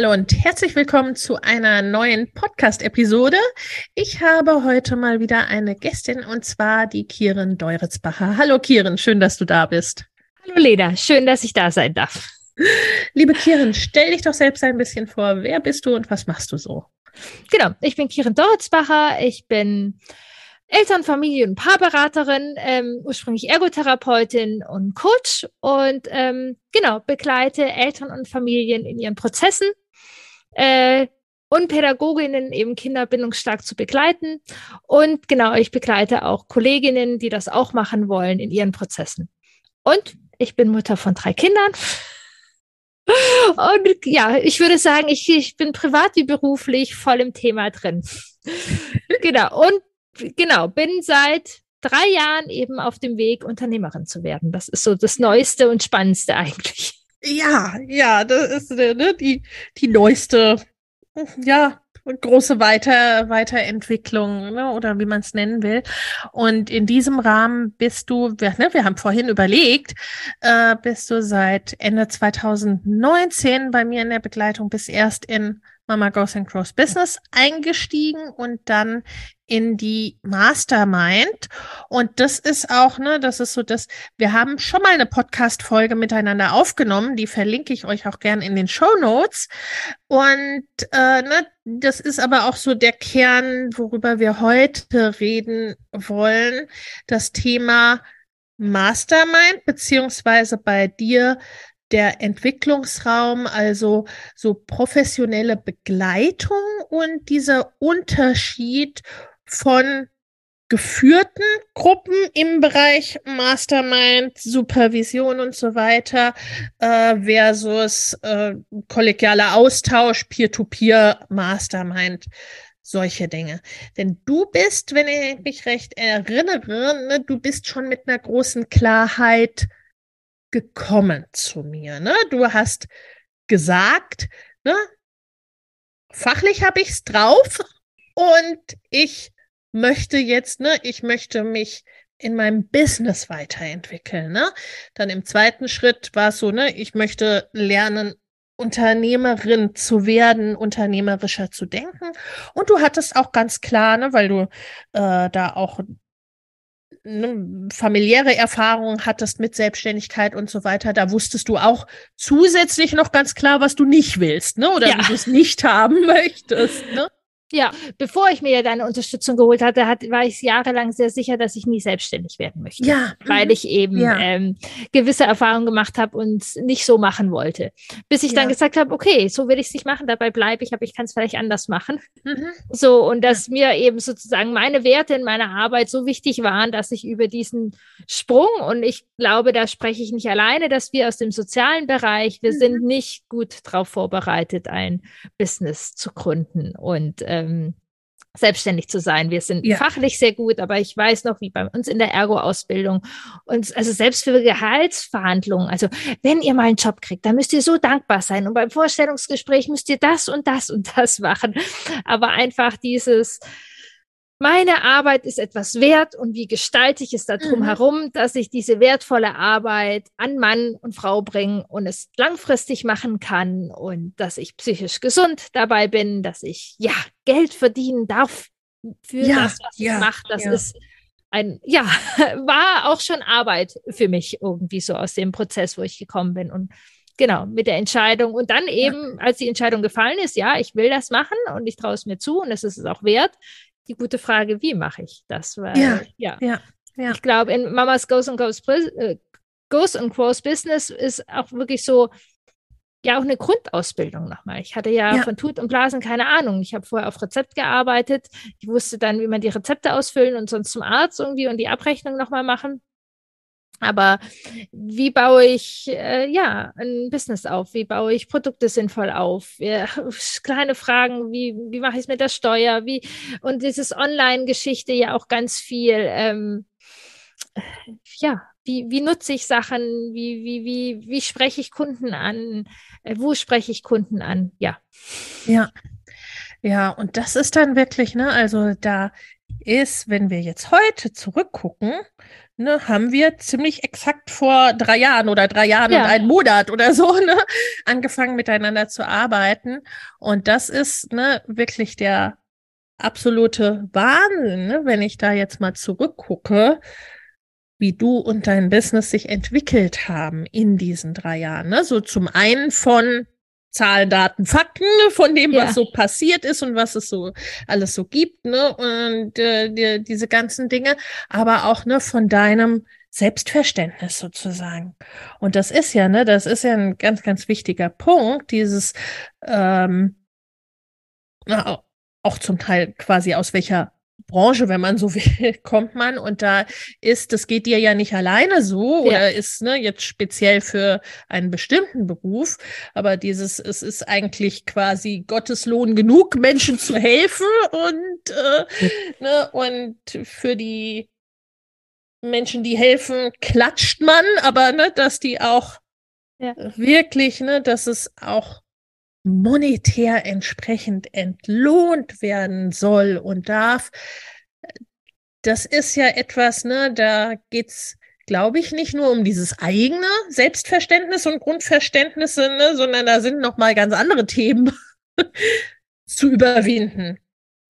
Hallo und herzlich willkommen zu einer neuen Podcast-Episode. Ich habe heute mal wieder eine Gästin und zwar die Kieren Deuritzbacher. Hallo Kieren, schön, dass du da bist. Hallo Leda, schön, dass ich da sein darf. Liebe Kieren, stell dich doch selbst ein bisschen vor. Wer bist du und was machst du so? Genau, ich bin Kieren Deuritzbacher. Ich bin Eltern-, Familien- und Paarberaterin, ähm, ursprünglich Ergotherapeutin und Coach und ähm, genau, begleite Eltern und Familien in ihren Prozessen äh, und Pädagoginnen eben Kinder bindungsstark zu begleiten. Und genau, ich begleite auch Kolleginnen, die das auch machen wollen in ihren Prozessen. Und ich bin Mutter von drei Kindern. Und ja, ich würde sagen, ich, ich bin privat wie beruflich voll im Thema drin. genau. Und genau, bin seit drei Jahren eben auf dem Weg, Unternehmerin zu werden. Das ist so das Neueste und Spannendste eigentlich. Ja, ja, das ist ne, die, die neueste, ja, große Weiter, Weiterentwicklung ne, oder wie man es nennen will. Und in diesem Rahmen bist du, wir, ne, wir haben vorhin überlegt, äh, bist du seit Ende 2019 bei mir in der Begleitung bis erst in Mama Goes and Grows Business eingestiegen und dann in die Mastermind. Und das ist auch, ne, das ist so das, wir haben schon mal eine Podcast-Folge miteinander aufgenommen, die verlinke ich euch auch gern in den Show Notes. Und äh, ne, das ist aber auch so der Kern, worüber wir heute reden wollen. Das Thema Mastermind, beziehungsweise bei dir der Entwicklungsraum, also so professionelle Begleitung und dieser Unterschied von geführten Gruppen im Bereich Mastermind, Supervision und so weiter äh, versus äh, kollegialer Austausch, Peer-to-Peer, -Peer, Mastermind, solche Dinge. Denn du bist, wenn ich mich recht erinnere, ne, du bist schon mit einer großen Klarheit gekommen zu mir. Ne? Du hast gesagt, ne, fachlich habe ich es drauf und ich möchte jetzt, ne, ich möchte mich in meinem Business weiterentwickeln. Ne? Dann im zweiten Schritt war es so, ne, ich möchte lernen, Unternehmerin zu werden, unternehmerischer zu denken. Und du hattest auch ganz klar, ne, weil du äh, da auch ne, familiäre Erfahrungen hattest mit Selbstständigkeit und so weiter, da wusstest du auch zusätzlich noch ganz klar, was du nicht willst, ne? Oder ja. wie du es nicht haben möchtest, ne? Ja, bevor ich mir deine Unterstützung geholt hatte, hat, war ich jahrelang sehr sicher, dass ich nie selbstständig werden möchte. Ja. Weil mhm. ich eben ja. ähm, gewisse Erfahrungen gemacht habe und nicht so machen wollte. Bis ich ja. dann gesagt habe, okay, so will ich es nicht machen, dabei bleibe ich, aber ich kann es vielleicht anders machen. Mhm. So, und dass ja. mir eben sozusagen meine Werte in meiner Arbeit so wichtig waren, dass ich über diesen Sprung, und ich glaube, da spreche ich nicht alleine, dass wir aus dem sozialen Bereich, wir mhm. sind nicht gut darauf vorbereitet, ein Business zu gründen. Und äh, ähm, selbstständig zu sein. Wir sind ja. fachlich sehr gut, aber ich weiß noch, wie bei uns in der Ergo-Ausbildung und also selbst für Gehaltsverhandlungen, also wenn ihr mal einen Job kriegt, dann müsst ihr so dankbar sein und beim Vorstellungsgespräch müsst ihr das und das und das machen. Aber einfach dieses, meine Arbeit ist etwas wert und wie gestalte ich es darum mhm. herum, dass ich diese wertvolle Arbeit an Mann und Frau bringe und es langfristig machen kann und dass ich psychisch gesund dabei bin, dass ich ja Geld verdienen darf für ja, das, was ja, ich mache. Das ja. ist ein, ja, war auch schon Arbeit für mich irgendwie so aus dem Prozess, wo ich gekommen bin und genau, mit der Entscheidung. Und dann eben, als die Entscheidung gefallen ist, ja, ich will das machen und ich traue es mir zu und es ist es auch wert. Die gute Frage, wie mache ich das? Weil, ja, ja, ja, ja. Ich glaube, in Mamas Goes and Goes, äh, Goes and Grows Business ist auch wirklich so, ja, auch eine Grundausbildung nochmal. Ich hatte ja, ja. von Tut und Blasen keine Ahnung. Ich habe vorher auf Rezept gearbeitet. Ich wusste dann, wie man die Rezepte ausfüllen und sonst zum Arzt irgendwie und die Abrechnung nochmal machen. Aber wie baue ich äh, ja ein Business auf? Wie baue ich Produkte sinnvoll auf? Ja, kleine Fragen, wie, wie mache ich es mit der Steuer? Wie, und dieses Online-Geschichte ja auch ganz viel, ähm, ja, wie, wie nutze ich Sachen? Wie, wie, wie, wie spreche ich Kunden an? Äh, wo spreche ich Kunden an? Ja. Ja. Ja, und das ist dann wirklich, ne, also da ist, wenn wir jetzt heute zurückgucken, ne, haben wir ziemlich exakt vor drei Jahren oder drei Jahren ja. und einen Monat oder so ne, angefangen miteinander zu arbeiten. Und das ist ne, wirklich der absolute Wahnsinn, ne, wenn ich da jetzt mal zurückgucke, wie du und dein Business sich entwickelt haben in diesen drei Jahren. Ne? So zum einen von Zahlen, Daten, Fakten von dem, ja. was so passiert ist und was es so alles so gibt, ne? Und äh, die, diese ganzen Dinge, aber auch ne von deinem Selbstverständnis sozusagen. Und das ist ja, ne, das ist ja ein ganz, ganz wichtiger Punkt, dieses ähm, auch zum Teil quasi aus welcher Branche, wenn man so will, kommt man und da ist, das geht dir ja nicht alleine so ja. oder ist ne, jetzt speziell für einen bestimmten Beruf, aber dieses, es ist eigentlich quasi Gottes Lohn genug, Menschen zu helfen und, äh, ne, und für die Menschen, die helfen, klatscht man, aber ne, dass die auch ja. wirklich, ne, dass es auch monetär entsprechend entlohnt werden soll und darf. Das ist ja etwas, ne, da geht's, glaube ich, nicht nur um dieses eigene Selbstverständnis und Grundverständnisse, ne, sondern da sind noch mal ganz andere Themen zu überwinden.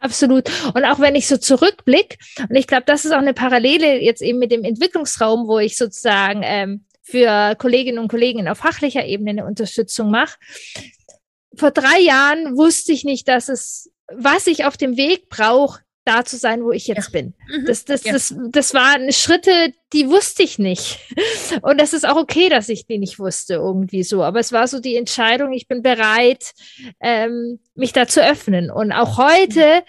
Absolut. Und auch wenn ich so zurückblicke, und ich glaube, das ist auch eine Parallele jetzt eben mit dem Entwicklungsraum, wo ich sozusagen ähm, für Kolleginnen und Kollegen auf fachlicher Ebene eine Unterstützung mache vor drei Jahren wusste ich nicht, dass es, was ich auf dem Weg brauche, da zu sein, wo ich jetzt ja. bin. Mhm. Das, das, ja. das, das waren Schritte, die wusste ich nicht. Und das ist auch okay, dass ich die nicht wusste, irgendwie so. Aber es war so die Entscheidung, ich bin bereit, ähm, mich da zu öffnen. Und auch heute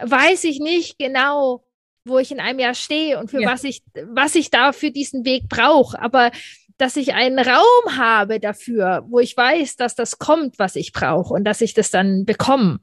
mhm. weiß ich nicht genau, wo ich in einem Jahr stehe und für ja. was ich, was ich da für diesen Weg brauche. Aber dass ich einen Raum habe dafür, wo ich weiß, dass das kommt, was ich brauche und dass ich das dann bekomme.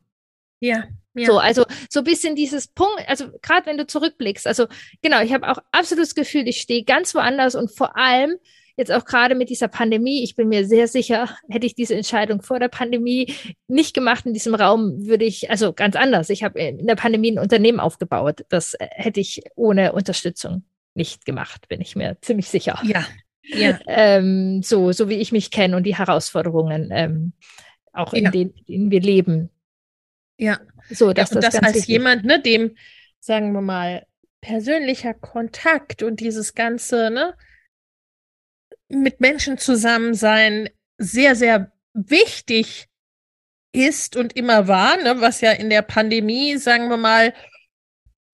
Ja. ja. So, also so ein bisschen dieses Punkt, also gerade wenn du zurückblickst, also genau, ich habe auch absolut das Gefühl, ich stehe ganz woanders und vor allem jetzt auch gerade mit dieser Pandemie, ich bin mir sehr sicher, hätte ich diese Entscheidung vor der Pandemie nicht gemacht in diesem Raum, würde ich, also ganz anders. Ich habe in der Pandemie ein Unternehmen aufgebaut. Das äh, hätte ich ohne Unterstützung nicht gemacht, bin ich mir ziemlich sicher. Ja, ja. Ähm, so, so wie ich mich kenne und die Herausforderungen ähm, auch in ja. denen in wir leben. Ja. So, dass ja, und das, das als jemand, ne, dem, sagen wir mal, persönlicher Kontakt und dieses ganze, ne, mit Menschen zusammen sein sehr, sehr wichtig ist und immer war, ne, was ja in der Pandemie, sagen wir mal,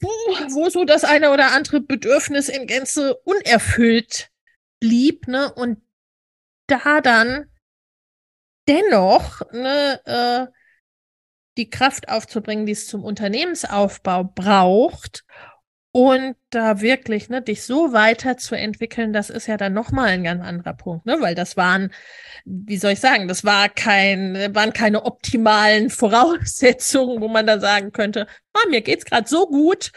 wo so das eine oder andere Bedürfnis in Gänze unerfüllt blieb, ne, und da dann dennoch ne, äh, die Kraft aufzubringen, die es zum Unternehmensaufbau braucht und da wirklich, ne, dich so weiterzuentwickeln, das ist ja dann nochmal ein ganz anderer Punkt, ne? Weil das waren, wie soll ich sagen, das war kein, waren keine optimalen Voraussetzungen, wo man da sagen könnte, oh, mir geht's gerade so gut,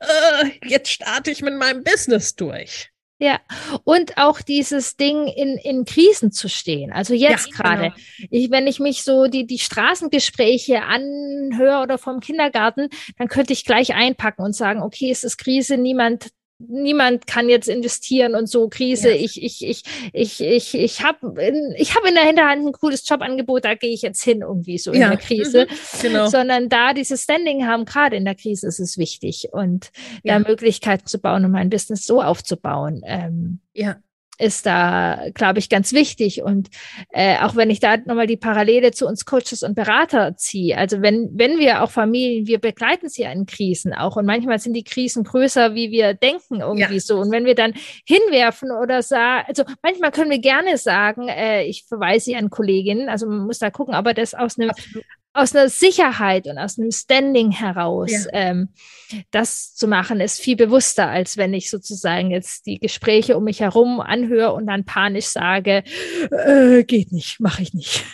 äh, jetzt starte ich mit meinem Business durch. Ja, und auch dieses Ding in, in Krisen zu stehen. Also jetzt ja, gerade. Genau. Ich, wenn ich mich so die, die Straßengespräche anhöre oder vom Kindergarten, dann könnte ich gleich einpacken und sagen, okay, es ist Krise, niemand niemand kann jetzt investieren und so Krise. Ja. Ich, ich, ich, ich, ich, ich habe ich hab in der Hinterhand ein cooles Jobangebot, da gehe ich jetzt hin irgendwie so in ja. der Krise. Mhm. Genau. Sondern da dieses Standing haben, gerade in der Krise ist es wichtig und ja. da Möglichkeiten zu bauen, um ein Business so aufzubauen. Ähm, ja ist da, glaube ich, ganz wichtig. Und äh, auch wenn ich da nochmal die Parallele zu uns Coaches und Berater ziehe, also wenn, wenn wir auch Familien, wir begleiten sie in Krisen auch und manchmal sind die Krisen größer, wie wir denken irgendwie ja. so. Und wenn wir dann hinwerfen oder sagen, also manchmal können wir gerne sagen, äh, ich verweise Sie an Kolleginnen, also man muss da gucken, aber das aus einem, Absolut aus einer Sicherheit und aus einem Standing heraus ja. ähm, das zu machen, ist viel bewusster, als wenn ich sozusagen jetzt die Gespräche um mich herum anhöre und dann panisch sage, äh, geht nicht, mache ich nicht.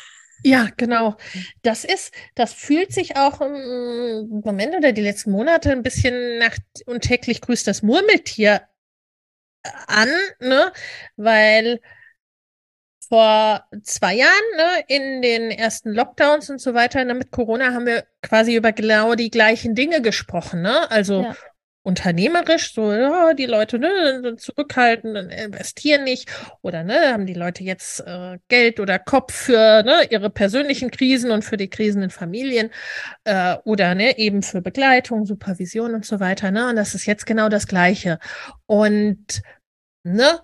Ja, genau. Das ist, das fühlt sich auch im Moment oder die letzten Monate ein bisschen nach und täglich grüßt das Murmeltier an, ne? Weil vor zwei Jahren, ne, in den ersten Lockdowns und so weiter, ne, mit Corona haben wir quasi über genau die gleichen Dinge gesprochen, ne? Also ja. unternehmerisch, so, ja, die Leute ne, zurückhalten und investieren nicht. Oder ne, haben die Leute jetzt äh, Geld oder Kopf für ne, ihre persönlichen Krisen und für die Krisen in Familien äh, oder ne, eben für Begleitung, Supervision und so weiter. Ne? Und das ist jetzt genau das Gleiche. Und ne,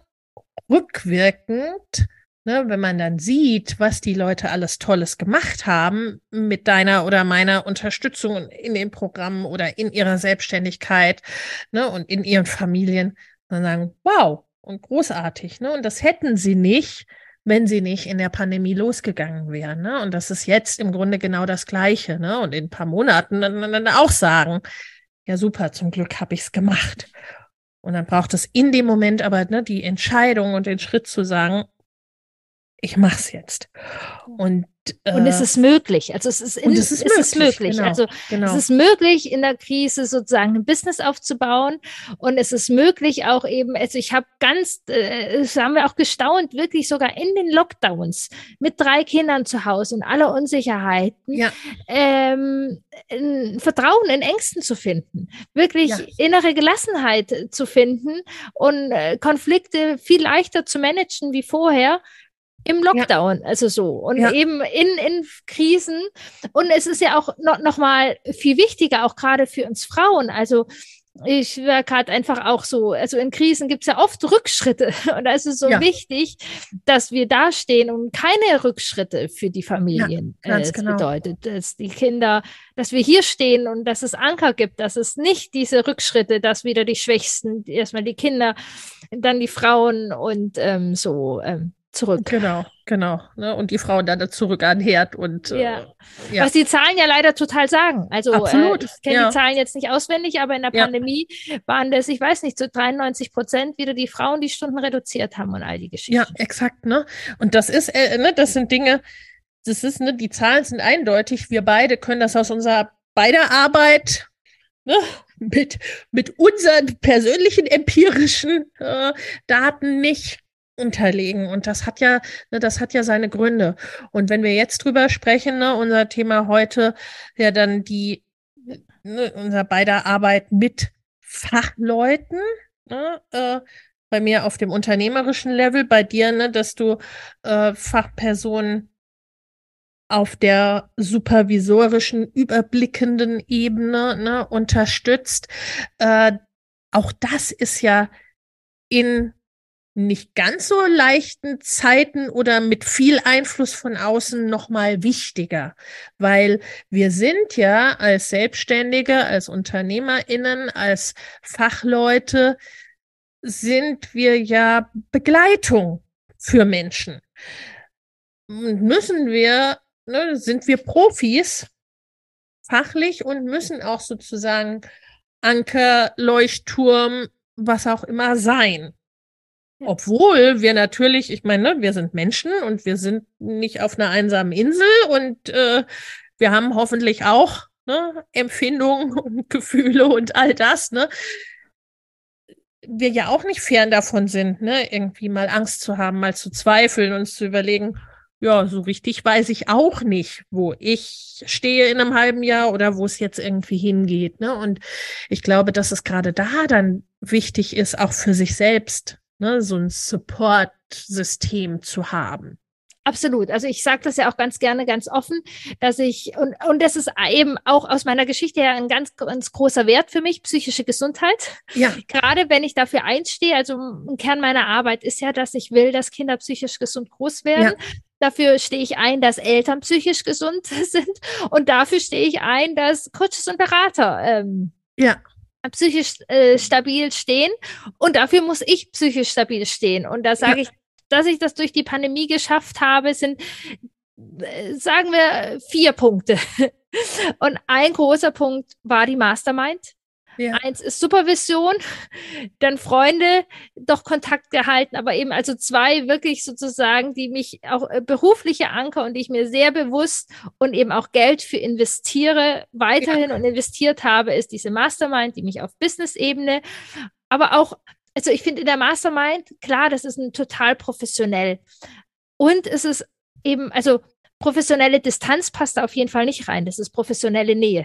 rückwirkend Ne, wenn man dann sieht, was die Leute alles Tolles gemacht haben mit deiner oder meiner Unterstützung in den Programmen oder in ihrer Selbstständigkeit ne, und in ihren Familien, dann sagen, wow, und großartig. Ne? Und das hätten sie nicht, wenn sie nicht in der Pandemie losgegangen wären. Ne? Und das ist jetzt im Grunde genau das Gleiche. Ne? Und in ein paar Monaten dann, dann auch sagen, ja super, zum Glück habe ich es gemacht. Und dann braucht es in dem Moment aber ne, die Entscheidung und den Schritt zu sagen, ich mach's jetzt. Und, äh, und es ist möglich. Also es ist, in, es ist, es möglich. Ist möglich. Genau, also genau. es ist möglich, in der Krise sozusagen ein Business aufzubauen. Und es ist möglich auch eben, also ich habe ganz, äh, das haben wir auch gestaunt, wirklich sogar in den Lockdowns mit drei Kindern zu Hause und aller Unsicherheiten, ja. ähm, Vertrauen in Ängsten zu finden, wirklich ja. innere Gelassenheit zu finden und äh, Konflikte viel leichter zu managen wie vorher im Lockdown, ja. also so. Und ja. eben in, in Krisen. Und es ist ja auch noch, noch mal viel wichtiger, auch gerade für uns Frauen. Also ich war gerade einfach auch so, also in Krisen gibt es ja oft Rückschritte. Und da ist es so ja. wichtig, dass wir dastehen und keine Rückschritte für die Familien ja, äh, genau. bedeutet. Dass die Kinder, dass wir hier stehen und dass es Anker gibt, dass es nicht diese Rückschritte, dass wieder die Schwächsten, erstmal die Kinder, dann die Frauen und ähm, so ähm, zurück. Genau, genau. Ne? Und die Frauen dann zurück an Herd und äh, ja. ja. Was die Zahlen ja leider total sagen. Also Absolut. Äh, ich kenne ja. die Zahlen jetzt nicht auswendig, aber in der Pandemie waren das, ich weiß nicht, zu 93 Prozent wieder die Frauen, die Stunden reduziert haben und all die Geschichten. Ja, exakt, ne? Und das ist, äh, ne, das sind Dinge, das ist, ne, die Zahlen sind eindeutig. Wir beide können das aus unserer beider Arbeit ne, mit, mit unseren persönlichen empirischen äh, Daten nicht unterlegen. Und das hat ja, ne, das hat ja seine Gründe. Und wenn wir jetzt drüber sprechen, ne, unser Thema heute, ja dann die, ne, unser beider Arbeit mit Fachleuten, ne, äh, bei mir auf dem unternehmerischen Level, bei dir, ne, dass du äh, Fachpersonen auf der supervisorischen, überblickenden Ebene ne, unterstützt. Äh, auch das ist ja in nicht ganz so leichten Zeiten oder mit viel Einfluss von außen noch mal wichtiger, weil wir sind ja als Selbstständige, als Unternehmerinnen, als Fachleute sind wir ja Begleitung für Menschen. Und müssen wir, ne, sind wir Profis fachlich und müssen auch sozusagen Anker, Leuchtturm, was auch immer sein. Obwohl wir natürlich, ich meine, ne, wir sind Menschen und wir sind nicht auf einer einsamen Insel und äh, wir haben hoffentlich auch ne, Empfindungen und Gefühle und all das, ne? Wir ja auch nicht fern davon sind, ne, irgendwie mal Angst zu haben, mal zu zweifeln, uns zu überlegen, ja, so richtig weiß ich auch nicht, wo ich stehe in einem halben Jahr oder wo es jetzt irgendwie hingeht. Ne? Und ich glaube, dass es gerade da dann wichtig ist, auch für sich selbst, ne, so ein Support-System zu haben. Absolut. Also ich sage das ja auch ganz gerne, ganz offen, dass ich, und, und das ist eben auch aus meiner Geschichte her ein ganz, ganz großer Wert für mich, psychische Gesundheit. Ja. Gerade wenn ich dafür einstehe, also ein Kern meiner Arbeit ist ja, dass ich will, dass Kinder psychisch gesund groß werden. Ja. Dafür stehe ich ein, dass Eltern psychisch gesund sind. Und dafür stehe ich ein, dass Coaches und Berater ähm, ja psychisch äh, stabil stehen und dafür muss ich psychisch stabil stehen. Und da sage ja. ich dass ich das durch die Pandemie geschafft habe, sind, äh, sagen wir, vier Punkte. Und ein großer Punkt war die Mastermind. Ja. Eins ist Supervision, dann Freunde, doch Kontakt gehalten, aber eben also zwei wirklich sozusagen, die mich auch äh, berufliche Anker und die ich mir sehr bewusst und eben auch Geld für investiere, weiterhin ja. und investiert habe, ist diese Mastermind, die mich auf Business-Ebene, aber auch also ich finde in der Mastermind, klar, das ist ein total professionell. Und es ist eben, also professionelle Distanz passt da auf jeden Fall nicht rein. Das ist professionelle Nähe.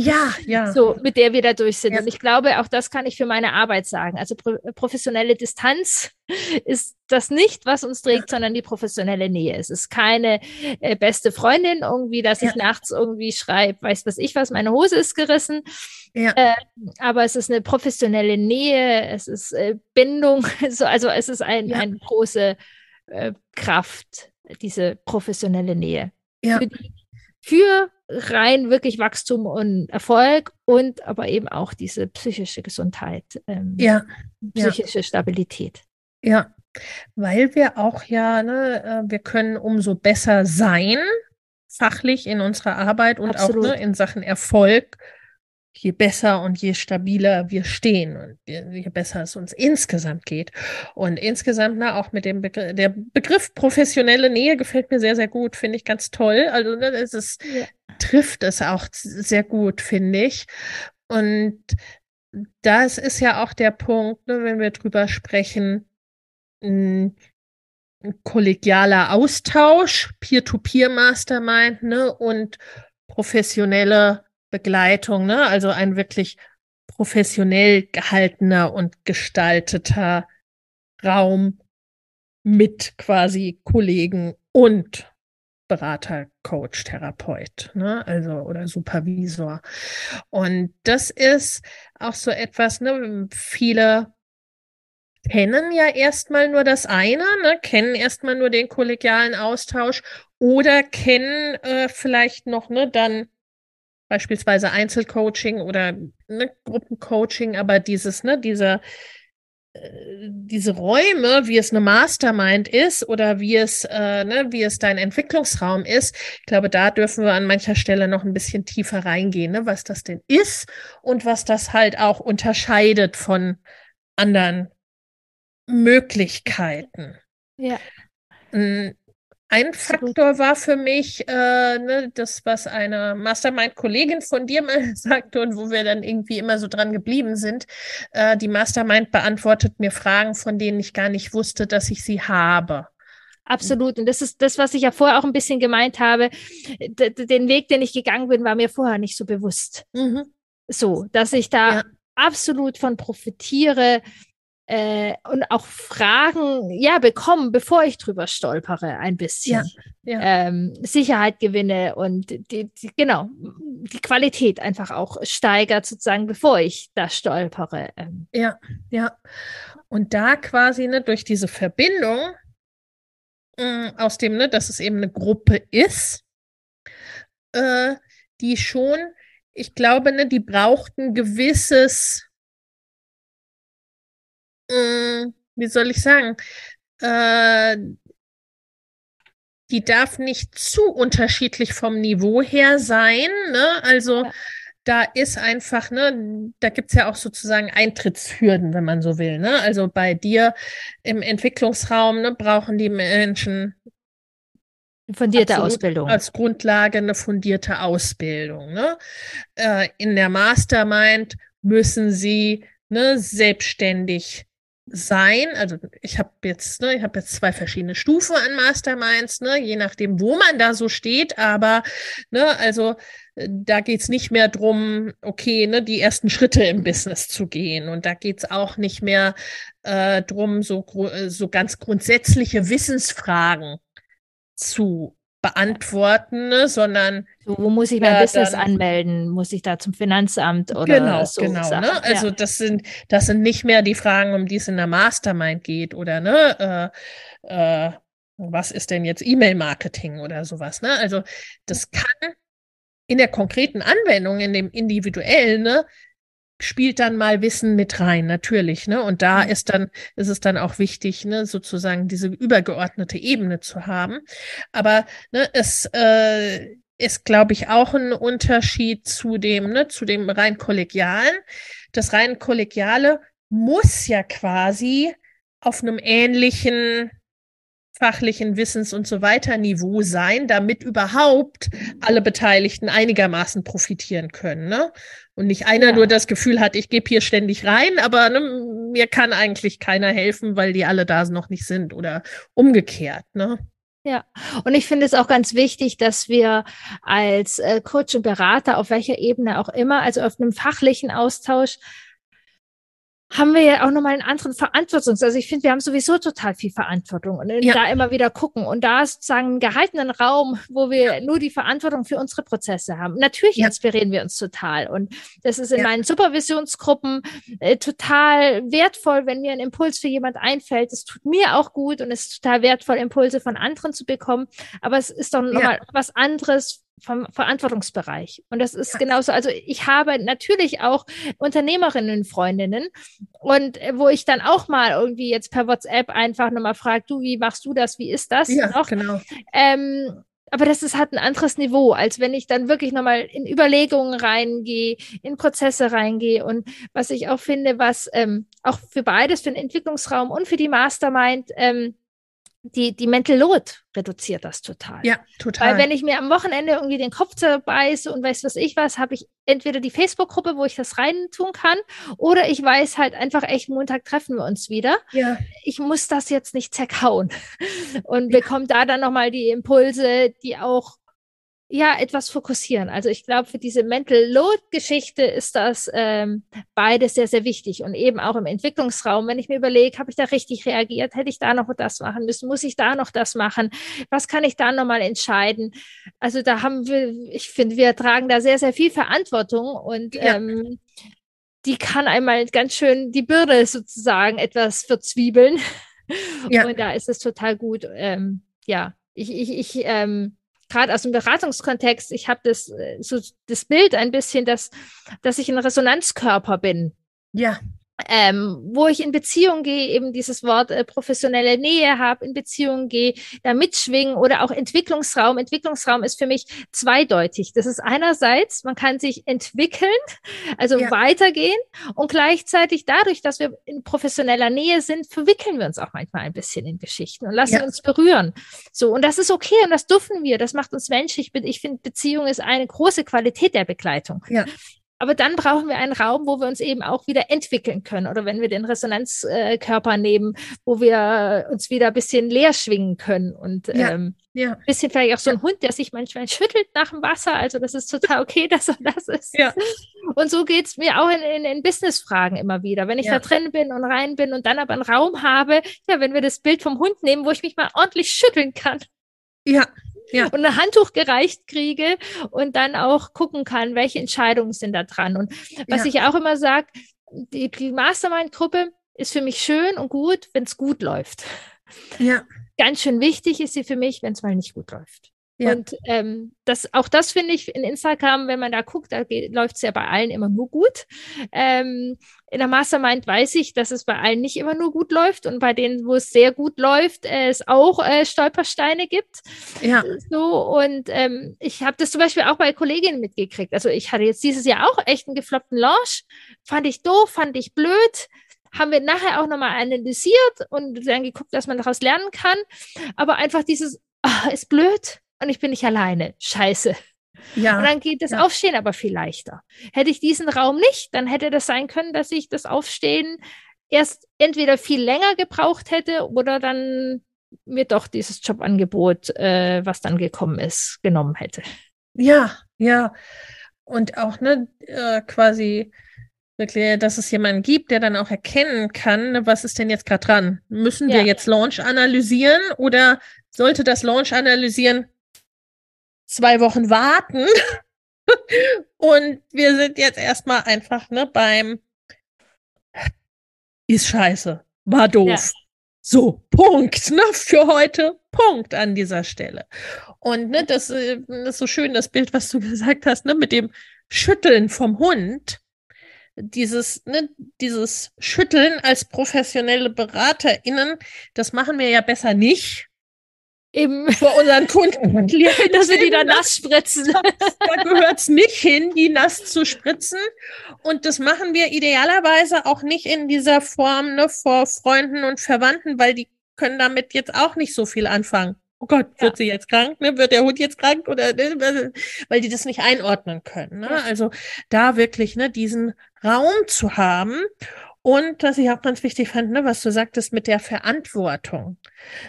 Ja, ja. So, mit der wir da durch sind. Ja. Und ich glaube, auch das kann ich für meine Arbeit sagen. Also pro professionelle Distanz ist das nicht, was uns trägt, ja. sondern die professionelle Nähe. Es ist keine äh, beste Freundin irgendwie, dass ja. ich nachts irgendwie schreibe, weiß was ich was, meine Hose ist gerissen. Ja. Äh, aber es ist eine professionelle Nähe, es ist äh, Bindung, so, also es ist ein, eine große äh, Kraft, diese professionelle Nähe. Ja. Für die für rein wirklich Wachstum und Erfolg und aber eben auch diese psychische Gesundheit, ähm, ja. psychische ja. Stabilität. Ja, weil wir auch ja, ne, äh, wir können umso besser sein, fachlich in unserer Arbeit und Absolut. auch ne, in Sachen Erfolg, je besser und je stabiler wir stehen und je, besser es uns insgesamt geht. Und insgesamt, na, auch mit dem Begriff, der Begriff professionelle Nähe gefällt mir sehr, sehr gut, finde ich ganz toll. Also, ne, es ist, ja. trifft es auch sehr gut, finde ich. Und das ist ja auch der Punkt, ne, wenn wir drüber sprechen, ein kollegialer Austausch, Peer-to-Peer-Mastermind, ne, und professionelle Begleitung, ne? Also ein wirklich professionell gehaltener und gestalteter Raum mit quasi Kollegen und Berater, Coach, Therapeut, ne? Also oder Supervisor. Und das ist auch so etwas, ne? Viele kennen ja erstmal nur das eine, ne? kennen erstmal nur den kollegialen Austausch oder kennen äh, vielleicht noch, ne, dann beispielsweise Einzelcoaching oder ne, Gruppencoaching, aber dieses, ne, dieser, äh, diese Räume, wie es eine Mastermind ist oder wie es, äh, ne, wie es dein Entwicklungsraum ist, ich glaube, da dürfen wir an mancher Stelle noch ein bisschen tiefer reingehen, ne, was das denn ist und was das halt auch unterscheidet von anderen Möglichkeiten. Ja. Ein Faktor war für mich äh, ne, das, was eine Mastermind-Kollegin von dir mal sagte und wo wir dann irgendwie immer so dran geblieben sind. Äh, die Mastermind beantwortet mir Fragen, von denen ich gar nicht wusste, dass ich sie habe. Absolut. Und das ist das, was ich ja vorher auch ein bisschen gemeint habe. D den Weg, den ich gegangen bin, war mir vorher nicht so bewusst. Mhm. So, dass ich da ja. absolut von profitiere, äh, und auch Fragen ja bekommen, bevor ich drüber stolpere, ein bisschen. Ja, ja. Ähm, Sicherheit gewinne und die, die, genau die Qualität einfach auch steigert, sozusagen, bevor ich da stolpere. Ähm. Ja, ja. Und da quasi ne, durch diese Verbindung äh, aus dem, ne, dass es eben eine Gruppe ist, äh, die schon, ich glaube, ne, die braucht ein gewisses wie soll ich sagen, äh, die darf nicht zu unterschiedlich vom Niveau her sein. Ne? Also ja. da ist einfach, ne, da gibt's ja auch sozusagen Eintrittshürden, wenn man so will. Ne? Also bei dir im Entwicklungsraum ne, brauchen die Menschen fundierte Ausbildung. Als Grundlage eine fundierte Ausbildung. Ne? Äh, in der Mastermind müssen sie ne, selbstständig sein, also ich habe jetzt, ne, ich habe jetzt zwei verschiedene Stufen an Masterminds, ne, je nachdem, wo man da so steht, aber ne, also äh, da geht's nicht mehr drum, okay, ne, die ersten Schritte im Business zu gehen. Und da geht's auch nicht mehr äh, drum, so, äh, so ganz grundsätzliche Wissensfragen zu beantworten, ne, sondern so, wo muss ich mein ja, Business dann, anmelden? Muss ich da zum Finanzamt oder genau, so? Genau, ne? Also ja. das sind das sind nicht mehr die Fragen, um die es in der Mastermind geht oder ne äh, äh, was ist denn jetzt E-Mail-Marketing oder sowas, ne? Also das kann in der konkreten Anwendung, in dem individuellen, ne, spielt dann mal Wissen mit rein, natürlich, ne? Und da mhm. ist dann, ist es dann auch wichtig, ne, sozusagen diese übergeordnete Ebene zu haben. Aber ne, es äh, ist, glaube ich, auch ein Unterschied zu dem, ne, zu dem rein kollegialen. Das rein kollegiale muss ja quasi auf einem ähnlichen fachlichen Wissens und so weiter Niveau sein, damit überhaupt alle Beteiligten einigermaßen profitieren können. Ne? Und nicht einer ja. nur das Gefühl hat, ich gebe hier ständig rein, aber ne, mir kann eigentlich keiner helfen, weil die alle da noch nicht sind oder umgekehrt. Ne? Ja, und ich finde es auch ganz wichtig, dass wir als äh, Coach und Berater auf welcher Ebene auch immer, also auf einem fachlichen Austausch, haben wir ja auch nochmal einen anderen Verantwortungs-, also ich finde, wir haben sowieso total viel Verantwortung und ja. da immer wieder gucken und da sozusagen einen gehaltenen Raum, wo wir ja. nur die Verantwortung für unsere Prozesse haben. Natürlich ja. inspirieren wir uns total und das ist in meinen Supervisionsgruppen äh, total wertvoll, wenn mir ein Impuls für jemand einfällt. Es tut mir auch gut und es ist total wertvoll, Impulse von anderen zu bekommen, aber es ist doch nochmal was anderes, vom Verantwortungsbereich. Und das ist ja. genauso. Also ich habe natürlich auch Unternehmerinnen, Freundinnen und äh, wo ich dann auch mal irgendwie jetzt per WhatsApp einfach nochmal frage, du, wie machst du das? Wie ist das? Ja, noch? genau. Ähm, aber das ist halt ein anderes Niveau, als wenn ich dann wirklich nochmal in Überlegungen reingehe, in Prozesse reingehe. Und was ich auch finde, was ähm, auch für beides, für den Entwicklungsraum und für die Mastermind ähm, die, die Mental Load reduziert das total. Ja, total. Weil wenn ich mir am Wochenende irgendwie den Kopf zerbeiße und weiß was ich was, habe ich entweder die Facebook-Gruppe, wo ich das rein tun kann, oder ich weiß halt einfach echt, Montag treffen wir uns wieder. Ja. Ich muss das jetzt nicht zerkauen und bekomme da dann nochmal die Impulse, die auch ja, etwas fokussieren. Also ich glaube, für diese Mental Load-Geschichte ist das ähm, beides sehr, sehr wichtig. Und eben auch im Entwicklungsraum, wenn ich mir überlege, habe ich da richtig reagiert, hätte ich da noch das machen müssen, muss ich da noch das machen, was kann ich da nochmal entscheiden? Also da haben wir, ich finde, wir tragen da sehr, sehr viel Verantwortung und ja. ähm, die kann einmal ganz schön die Bürde sozusagen etwas verzwiebeln. Ja. Und da ist es total gut. Ähm, ja, ich, ich, ich ähm, gerade aus dem Beratungskontext, ich habe das, äh, so das Bild ein bisschen, dass, dass ich ein Resonanzkörper bin. Ja ähm, wo ich in Beziehung gehe, eben dieses Wort äh, professionelle Nähe habe, in Beziehung gehe, da mitschwingen oder auch Entwicklungsraum. Entwicklungsraum ist für mich zweideutig. Das ist einerseits, man kann sich entwickeln, also ja. weitergehen und gleichzeitig dadurch, dass wir in professioneller Nähe sind, verwickeln wir uns auch manchmal ein bisschen in Geschichten und lassen ja. uns berühren. So, und das ist okay und das dürfen wir. Das macht uns menschlich. Ich finde, Beziehung ist eine große Qualität der Begleitung. Ja. Aber dann brauchen wir einen Raum, wo wir uns eben auch wieder entwickeln können. Oder wenn wir den Resonanzkörper nehmen, wo wir uns wieder ein bisschen leer schwingen können. Und ja, ähm, ja. ein bisschen vielleicht auch so ein Hund, der sich manchmal schüttelt nach dem Wasser. Also das ist total okay, dass er das ist. Ja. Und so geht's mir auch in, in, in Business-Fragen immer wieder. Wenn ich ja. da drin bin und rein bin und dann aber einen Raum habe, ja, wenn wir das Bild vom Hund nehmen, wo ich mich mal ordentlich schütteln kann. Ja, ja. und ein Handtuch gereicht kriege und dann auch gucken kann, welche Entscheidungen sind da dran. Und was ja. ich auch immer sage, die, die Mastermind-Gruppe ist für mich schön und gut, wenn es gut läuft. Ja. Ganz schön wichtig ist sie für mich, wenn es mal nicht gut läuft. Ja. Und ähm, das, auch das finde ich in Instagram, wenn man da guckt, da läuft es ja bei allen immer nur gut. Ähm, in der Mastermind weiß ich, dass es bei allen nicht immer nur gut läuft und bei denen, wo es sehr gut läuft, äh, es auch äh, Stolpersteine gibt. Ja. So, und ähm, ich habe das zum Beispiel auch bei Kolleginnen mitgekriegt. Also ich hatte jetzt dieses Jahr auch echt einen gefloppten Launch. Fand ich doof, fand ich blöd haben wir nachher auch nochmal analysiert und dann geguckt, dass man daraus lernen kann. Aber einfach dieses, oh, ist blöd, und ich bin nicht alleine. Scheiße. Ja. Und dann geht das ja. Aufstehen aber viel leichter. Hätte ich diesen Raum nicht, dann hätte das sein können, dass ich das Aufstehen erst entweder viel länger gebraucht hätte oder dann mir doch dieses Jobangebot, äh, was dann gekommen ist, genommen hätte. Ja, ja. Und auch, ne, äh, quasi wirklich, dass es jemanden gibt, der dann auch erkennen kann, ne, was ist denn jetzt gerade dran? Müssen wir jetzt Launch analysieren oder sollte das Launch analysieren zwei Wochen warten? Und wir sind jetzt erstmal einfach ne, beim ist scheiße, war doof. Ja. So, Punkt, ne, für heute, Punkt an dieser Stelle. Und ne, das, äh, das ist so schön, das Bild, was du gesagt hast, ne, mit dem Schütteln vom Hund. Dieses, ne, dieses Schütteln als professionelle BeraterInnen, das machen wir ja besser nicht, eben vor unseren Kunden, dass wir die da nass spritzen. Da, da gehört es nicht hin, die nass zu spritzen. Und das machen wir idealerweise auch nicht in dieser Form ne, vor Freunden und Verwandten, weil die können damit jetzt auch nicht so viel anfangen. Oh Gott, wird ja. sie jetzt krank? Ne? Wird der Hund jetzt krank? Oder ne? weil die das nicht einordnen können. Ne? Also da wirklich ne, diesen Raum zu haben und was ich auch ganz wichtig fand, ne, was du sagtest mit der Verantwortung.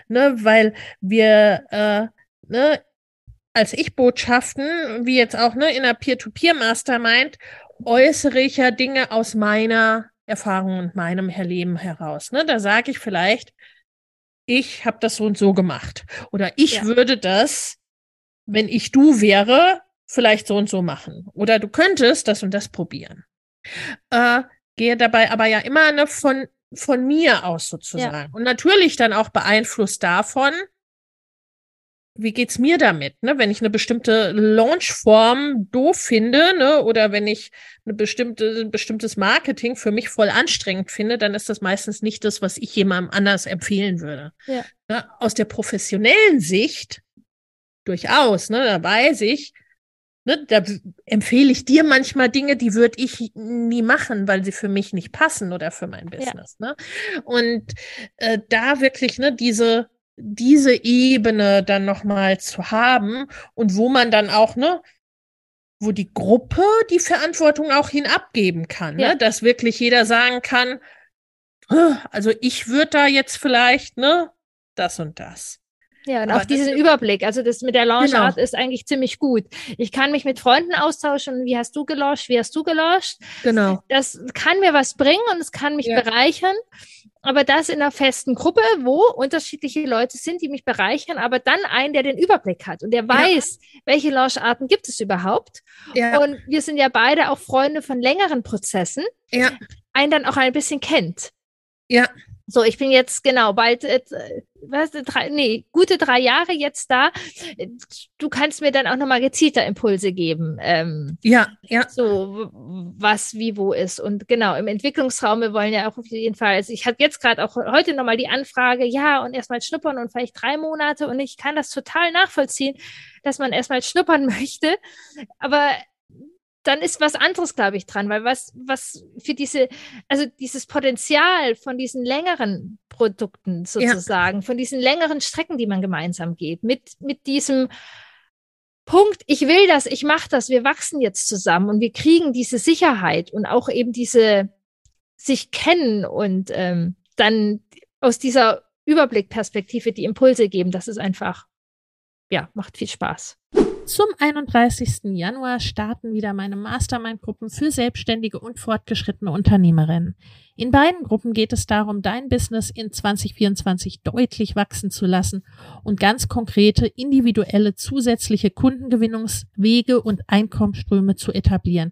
Ne, weil wir äh, ne, als Ich-Botschaften, wie jetzt auch ne, in einer Peer-to-Peer-Mastermind, äußere ich ja Dinge aus meiner Erfahrung und meinem Erleben heraus. Ne? Da sage ich vielleicht, ich habe das so und so gemacht. Oder ich ja. würde das, wenn ich du wäre, vielleicht so und so machen. Oder du könntest das und das probieren. Äh, gehe dabei aber ja immer ne, von, von mir aus sozusagen. Ja. Und natürlich dann auch beeinflusst davon, wie geht's mir damit, ne? Wenn ich eine bestimmte Launchform doof finde, ne, oder wenn ich eine bestimmte, ein bestimmtes Marketing für mich voll anstrengend finde, dann ist das meistens nicht das, was ich jemandem anders empfehlen würde. Ja. Ne? Aus der professionellen Sicht durchaus, ne, da weiß ich, Ne, da empfehle ich dir manchmal Dinge, die würde ich nie machen, weil sie für mich nicht passen oder für mein Business. Ja. Ne? Und äh, da wirklich ne, diese, diese Ebene dann nochmal zu haben und wo man dann auch, ne, wo die Gruppe die Verantwortung auch hinabgeben kann, ne? ja. ne? dass wirklich jeder sagen kann, also ich würde da jetzt vielleicht, ne, das und das. Ja, und Aber auch diesen Überblick. Also das mit der Launchart genau. ist eigentlich ziemlich gut. Ich kann mich mit Freunden austauschen. Wie hast du gelauncht? Wie hast du gelauncht? Genau. Das kann mir was bringen und es kann mich ja. bereichern. Aber das in einer festen Gruppe, wo unterschiedliche Leute sind, die mich bereichern, aber dann einen, der den Überblick hat und der weiß, ja. welche Launcharten gibt es überhaupt. Ja. Und wir sind ja beide auch Freunde von längeren Prozessen. Ja. Einen dann auch ein bisschen kennt. Ja. So, ich bin jetzt genau bald, äh, was, drei, nee, gute drei Jahre jetzt da. Du kannst mir dann auch nochmal gezielter Impulse geben. Ähm, ja, ja. So, was, wie, wo ist. Und genau, im Entwicklungsraum, wir wollen ja auch auf jeden Fall, also ich habe jetzt gerade auch heute nochmal die Anfrage, ja, und erstmal schnuppern und vielleicht drei Monate. Und ich kann das total nachvollziehen, dass man erstmal schnuppern möchte. Aber dann ist was anderes, glaube ich, dran, weil was, was für diese, also dieses Potenzial von diesen längeren Produkten sozusagen, ja. von diesen längeren Strecken, die man gemeinsam geht, mit, mit diesem Punkt, ich will das, ich mache das, wir wachsen jetzt zusammen und wir kriegen diese Sicherheit und auch eben diese sich kennen und ähm, dann aus dieser Überblickperspektive die Impulse geben, das ist einfach, ja, macht viel Spaß. Zum 31. Januar starten wieder meine Mastermind-Gruppen für selbstständige und fortgeschrittene Unternehmerinnen. In beiden Gruppen geht es darum, dein Business in 2024 deutlich wachsen zu lassen und ganz konkrete, individuelle, zusätzliche Kundengewinnungswege und Einkommensströme zu etablieren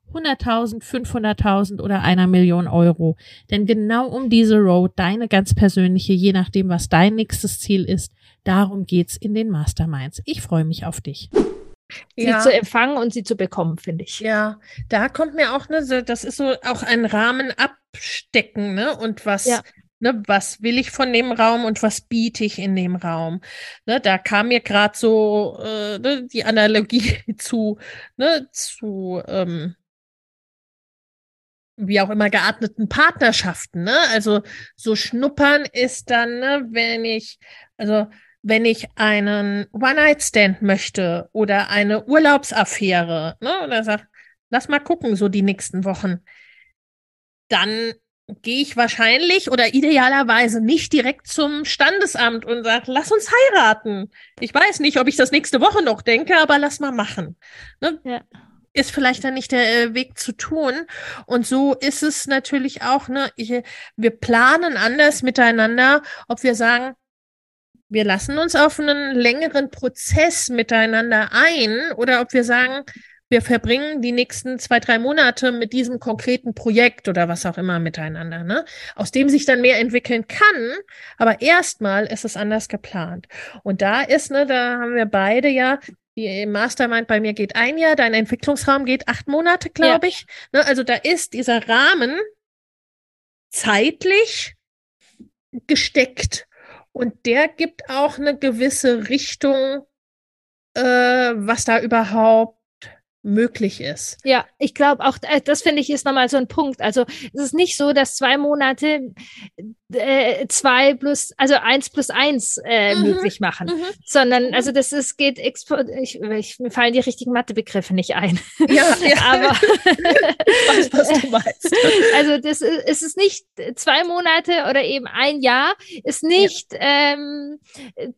100.000, 500.000 oder einer Million Euro. Denn genau um diese Road, deine ganz persönliche, je nachdem, was dein nächstes Ziel ist, darum geht's in den Masterminds. Ich freue mich auf dich. Sie ja. zu empfangen und sie zu bekommen, finde ich. Ja, da kommt mir auch, ne, das ist so auch ein Rahmen abstecken, ne, und was, ja. Ne, was will ich von dem Raum und was biete ich in dem Raum? Ne, da kam mir gerade so äh, ne, die Analogie zu, ne, zu ähm, wie auch immer geatmeten Partnerschaften. Ne? Also so schnuppern ist dann, ne, wenn ich, also wenn ich einen One-Night-Stand möchte oder eine Urlaubsaffäre, ne, oder sag, lass mal gucken, so die nächsten Wochen, dann gehe ich wahrscheinlich oder idealerweise nicht direkt zum Standesamt und sage, lass uns heiraten. Ich weiß nicht, ob ich das nächste Woche noch denke, aber lass mal machen. Ne? Ja. Ist vielleicht dann nicht der äh, Weg zu tun. Und so ist es natürlich auch, ne, ich, wir planen anders miteinander, ob wir sagen, wir lassen uns auf einen längeren Prozess miteinander ein oder ob wir sagen, wir verbringen die nächsten zwei, drei Monate mit diesem konkreten Projekt oder was auch immer miteinander, ne? aus dem sich dann mehr entwickeln kann. Aber erstmal ist es anders geplant. Und da ist, ne, da haben wir beide ja, die Mastermind bei mir geht ein Jahr, dein Entwicklungsraum geht acht Monate, glaube ja. ich. Ne, also da ist dieser Rahmen zeitlich gesteckt. Und der gibt auch eine gewisse Richtung, äh, was da überhaupt möglich ist. Ja, ich glaube auch, äh, das finde ich ist nochmal so ein Punkt. Also es ist nicht so, dass zwei Monate äh, zwei plus, also eins plus eins äh, mhm. möglich machen, mhm. sondern mhm. also das ist, geht, expo ich, ich, mir fallen die richtigen Mathebegriffe nicht ein. Ja, ja. aber ich weiß, was du meinst. Also das ist, es ist nicht zwei Monate oder eben ein Jahr, ist nicht ja. ähm,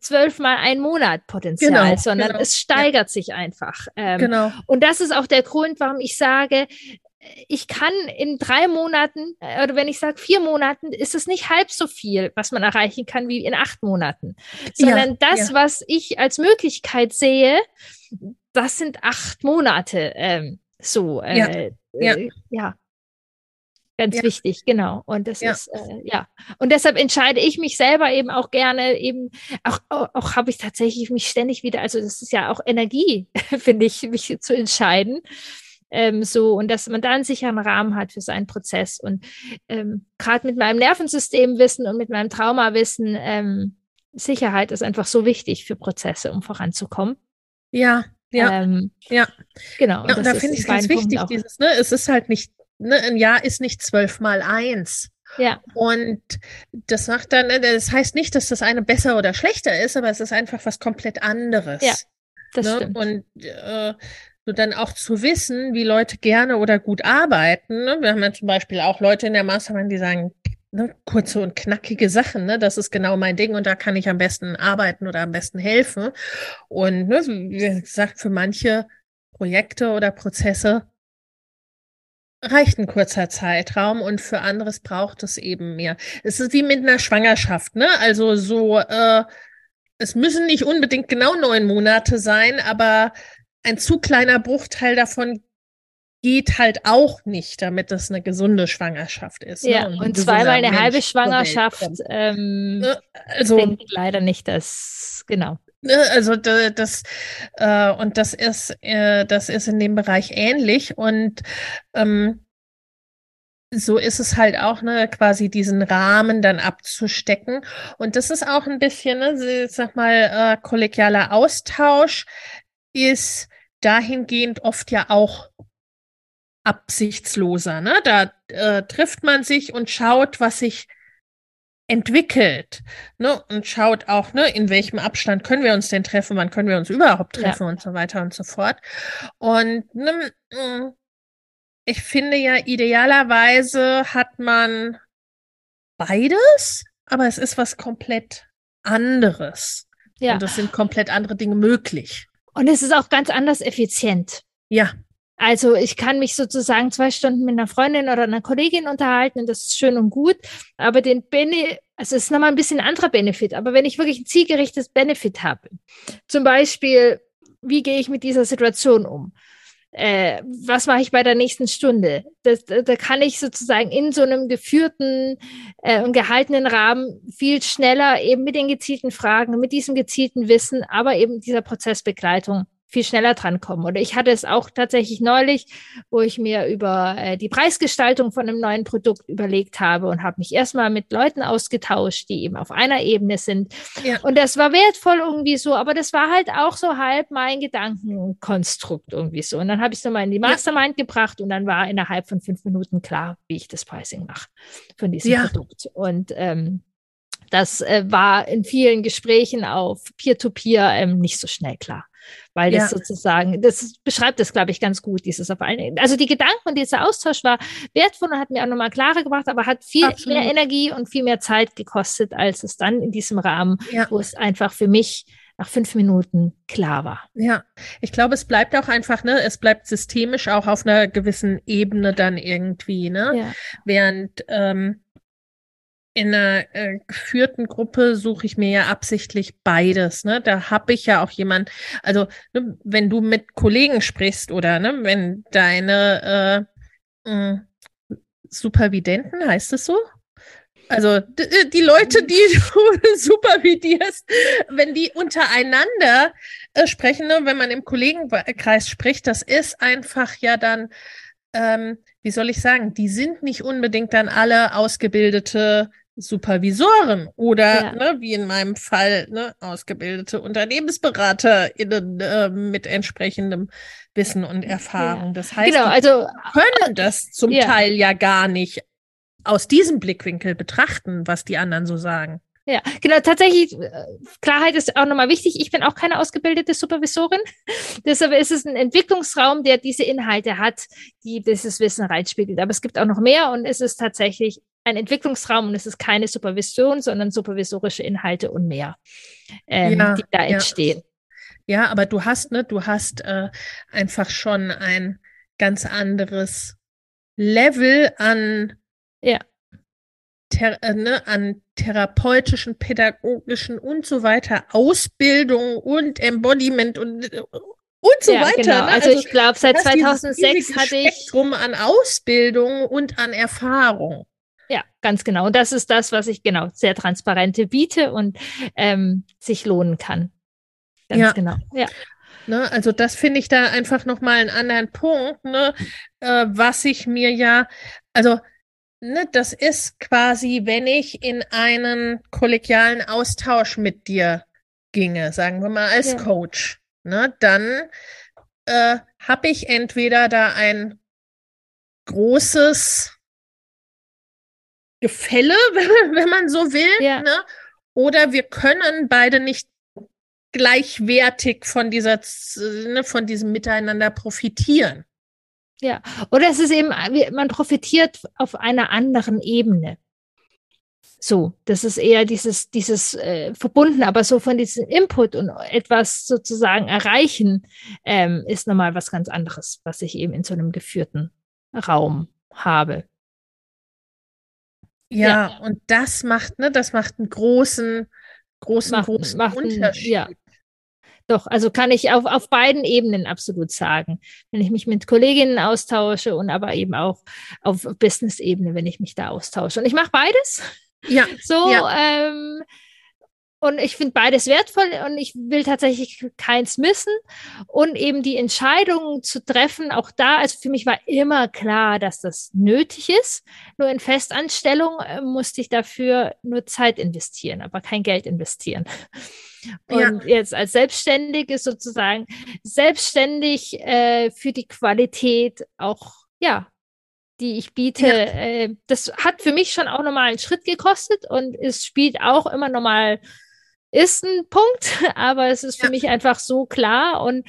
zwölfmal ein Monat Potenzial, genau, sondern genau. es steigert ja. sich einfach. Ähm, genau. Und das ist auch der Grund, warum ich sage, ich kann in drei Monaten äh, oder wenn ich sage vier Monaten, ist es nicht halb so viel, was man erreichen kann wie in acht Monaten, sondern ja, das, ja. was ich als Möglichkeit sehe, das sind acht Monate ähm, so. Äh, ja. Äh, ja. Ganz wichtig, genau. Und das ist, äh, ja. Und deshalb entscheide ich mich selber eben auch gerne, eben, auch, auch, auch habe ich tatsächlich mich ständig wieder, also das ist ja auch Energie, finde ich, mich zu entscheiden ähm, so und dass man da einen sicheren Rahmen hat für seinen Prozess. Und ähm, gerade mit meinem Nervensystemwissen und mit meinem Traumawissen, ähm, Sicherheit ist einfach so wichtig für Prozesse, um voranzukommen. Ja, ja, ähm, ja. Genau. Ja, und da finde ich es ganz wichtig, dieses, ne, es ist halt nicht, ne, ein Jahr ist nicht zwölf mal eins. Ja. Und das macht dann, ne, das heißt nicht, dass das eine besser oder schlechter ist, aber es ist einfach was komplett anderes. Ja, das ne? stimmt. Und äh, so dann auch zu wissen, wie Leute gerne oder gut arbeiten. Ne? Wir haben ja zum Beispiel auch Leute in der Mastermind, die sagen, ne, kurze und knackige Sachen, ne? das ist genau mein Ding und da kann ich am besten arbeiten oder am besten helfen. Und ne, wie gesagt, für manche Projekte oder Prozesse reicht ein kurzer Zeitraum und für anderes braucht es eben mehr. Es ist wie mit einer Schwangerschaft, ne? Also so, äh, es müssen nicht unbedingt genau neun Monate sein, aber ein zu kleiner Bruchteil davon geht halt auch nicht, damit das eine gesunde Schwangerschaft ist. Ne? Ja, ne? und, und zweimal eine Mensch halbe Schwangerschaft ähm, ne? also, denke leider nicht, dass, genau. Ne? Also das äh, und das ist äh, das ist in dem Bereich ähnlich und ähm, so ist es halt auch, ne, quasi diesen Rahmen dann abzustecken. Und das ist auch ein bisschen, ne, sag mal, äh, kollegialer Austausch ist dahingehend oft ja auch absichtsloser. Ne? Da äh, trifft man sich und schaut, was sich entwickelt. Ne? Und schaut auch, ne, in welchem Abstand können wir uns denn treffen, wann können wir uns überhaupt treffen ja. und so weiter und so fort. Und ne, mm, ich finde ja, idealerweise hat man beides, aber es ist was komplett anderes. Ja. Und es sind komplett andere Dinge möglich. Und es ist auch ganz anders effizient. Ja. Also ich kann mich sozusagen zwei Stunden mit einer Freundin oder einer Kollegin unterhalten und das ist schön und gut. Aber den Benefit, also es ist nochmal ein bisschen ein anderer Benefit. Aber wenn ich wirklich ein zielgerichtetes Benefit habe, zum Beispiel, wie gehe ich mit dieser Situation um? Äh, was mache ich bei der nächsten Stunde? Das, da kann ich sozusagen in so einem geführten äh, und gehaltenen Rahmen viel schneller eben mit den gezielten Fragen, mit diesem gezielten Wissen, aber eben dieser Prozessbegleitung viel schneller drankommen. Oder ich hatte es auch tatsächlich neulich, wo ich mir über äh, die Preisgestaltung von einem neuen Produkt überlegt habe und habe mich erstmal mit Leuten ausgetauscht, die eben auf einer Ebene sind. Ja. Und das war wertvoll irgendwie so, aber das war halt auch so halb mein Gedankenkonstrukt irgendwie so. Und dann habe ich es nochmal in die Mastermind ja. gebracht und dann war innerhalb von fünf Minuten klar, wie ich das Pricing mache von diesem ja. Produkt. Und ähm, das äh, war in vielen Gesprächen auf Peer-to-Peer -Peer, ähm, nicht so schnell klar weil das ja. sozusagen, das beschreibt das, glaube ich, ganz gut, dieses auf allen, also die Gedanken und dieser Austausch war wertvoll und hat mir auch nochmal klarer gemacht, aber hat viel Absolut. mehr Energie und viel mehr Zeit gekostet, als es dann in diesem Rahmen, ja. wo es einfach für mich nach fünf Minuten klar war. Ja, ich glaube, es bleibt auch einfach, ne, es bleibt systemisch auch auf einer gewissen Ebene dann irgendwie, ne? Ja. Während ähm, in einer äh, geführten Gruppe suche ich mir ja absichtlich beides. Ne? Da habe ich ja auch jemand, also ne, wenn du mit Kollegen sprichst oder ne, wenn deine äh, mh, Supervidenten, heißt es so? Also äh, die Leute, die du supervidierst, wenn die untereinander äh, sprechen, ne, wenn man im Kollegenkreis spricht, das ist einfach ja dann, ähm, wie soll ich sagen, die sind nicht unbedingt dann alle ausgebildete Supervisoren oder ja. ne, wie in meinem Fall ne, ausgebildete UnternehmensberaterInnen äh, mit entsprechendem Wissen und Erfahrung. Ja. Das heißt, genau, also können das zum ja. Teil ja gar nicht aus diesem Blickwinkel betrachten, was die anderen so sagen. Ja, genau, tatsächlich, äh, Klarheit ist auch nochmal wichtig. Ich bin auch keine ausgebildete Supervisorin. Deshalb ist es ein Entwicklungsraum, der diese Inhalte hat, die dieses Wissen reinspiegelt. Aber es gibt auch noch mehr und es ist tatsächlich ein Entwicklungsraum und es ist keine Supervision, sondern supervisorische Inhalte und mehr, ähm, ja, die da entstehen. Ja. aber du hast, ne, du hast äh, einfach schon ein ganz anderes Level an, ja. Ter, äh, ne, an therapeutischen, pädagogischen und so weiter Ausbildung und Embodiment und und so ja, weiter. Genau. Ne? Also, also, ich glaube, seit 2006 hatte ich Spektrum an Ausbildung und an Erfahrung. Ja, ganz genau. Und das ist das, was ich genau sehr transparente biete und ähm, sich lohnen kann. Ganz ja. genau. Ja. Ne, also das finde ich da einfach nochmal einen anderen Punkt, ne, äh, was ich mir ja, also ne, das ist quasi, wenn ich in einen kollegialen Austausch mit dir ginge, sagen wir mal als ja. Coach, ne, dann äh, habe ich entweder da ein großes Gefälle, wenn man so will. Ja. Ne? Oder wir können beide nicht gleichwertig von dieser, ne, von diesem Miteinander profitieren. Ja, oder es ist eben, man profitiert auf einer anderen Ebene. So, das ist eher dieses, dieses äh, verbunden, aber so von diesem Input und etwas sozusagen erreichen, ähm, ist nochmal was ganz anderes, was ich eben in so einem geführten Raum habe. Ja, ja, und das macht, ne, das macht einen großen, großen, macht, großen macht Unterschied. ja. Doch, also kann ich auf, auf beiden Ebenen absolut sagen. Wenn ich mich mit Kolleginnen austausche und aber eben auch auf Business-Ebene, wenn ich mich da austausche. Und ich mache beides. Ja. So, ja. Ähm, und ich finde beides wertvoll und ich will tatsächlich keins missen. Und eben die Entscheidung zu treffen, auch da, also für mich war immer klar, dass das nötig ist. Nur in Festanstellung äh, musste ich dafür nur Zeit investieren, aber kein Geld investieren. Und ja. jetzt als Selbstständige sozusagen selbstständig äh, für die Qualität auch, ja, die ich biete, ja. äh, das hat für mich schon auch nochmal einen Schritt gekostet und es spielt auch immer nochmal ist ein Punkt, aber es ist für ja. mich einfach so klar und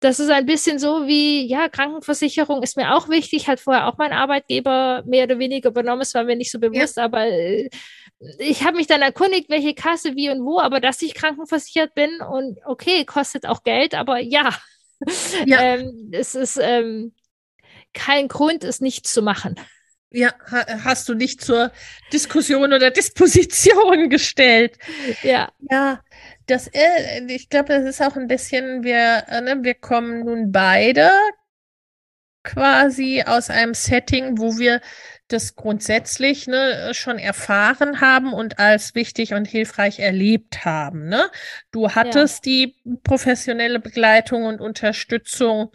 das ist ein bisschen so wie, ja, Krankenversicherung ist mir auch wichtig, hat vorher auch mein Arbeitgeber mehr oder weniger übernommen, es war mir nicht so bewusst, ja. aber äh, ich habe mich dann erkundigt, welche Kasse, wie und wo, aber dass ich krankenversichert bin und okay, kostet auch Geld, aber ja, ja. ähm, es ist ähm, kein Grund, es nicht zu machen. Ja, hast du nicht zur Diskussion oder Disposition gestellt. Ja. Ja, das, äh, ich glaube, das ist auch ein bisschen, wir, äh, ne, wir kommen nun beide quasi aus einem Setting, wo wir das grundsätzlich ne, schon erfahren haben und als wichtig und hilfreich erlebt haben. Ne? Du hattest ja. die professionelle Begleitung und Unterstützung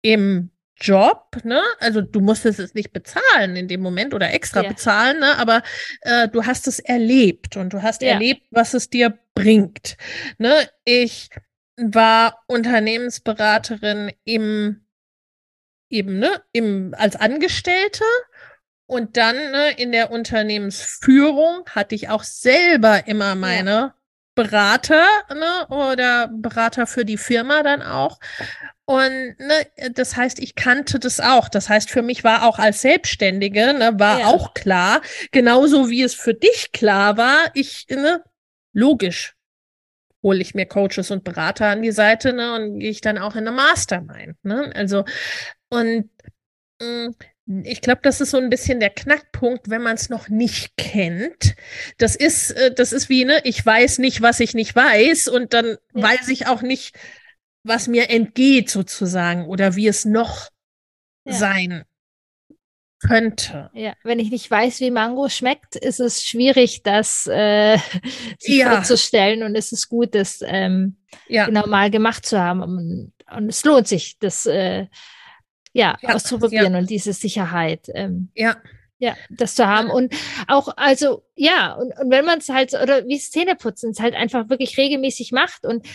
im Job, ne? Also du musstest es nicht bezahlen in dem Moment oder extra ja. bezahlen, ne? Aber äh, du hast es erlebt und du hast ja. erlebt, was es dir bringt. Ne? Ich war Unternehmensberaterin im eben ne, im als Angestellte und dann ne, in der Unternehmensführung hatte ich auch selber immer meine ja. Berater ne, oder Berater für die Firma dann auch. Und ne, das heißt, ich kannte das auch. Das heißt, für mich war auch als Selbstständige, ne, war ja. auch klar, genauso wie es für dich klar war, ich, ne, logisch, hole ich mir Coaches und Berater an die Seite, ne, und gehe ich dann auch in eine Mastermind. Ne? Also, und mh, mm, ich glaube, das ist so ein bisschen der Knackpunkt, wenn man es noch nicht kennt. Das ist, äh, das ist wie, ne, ich weiß nicht, was ich nicht weiß, und dann ja. weiß ich auch nicht, was mir entgeht sozusagen oder wie es noch ja. sein könnte. Ja, wenn ich nicht weiß, wie Mango schmeckt, ist es schwierig, das äh, sich ja. vorzustellen und es ist gut, das ähm, ja. genau mal gemacht zu haben und, und es lohnt sich, das äh, ja, ja, auszuprobieren und diese Sicherheit. Ähm, ja. Ja, das zu haben. Und auch, also, ja, und, und wenn man es halt, oder wie Zähneputzen, es halt einfach wirklich regelmäßig macht und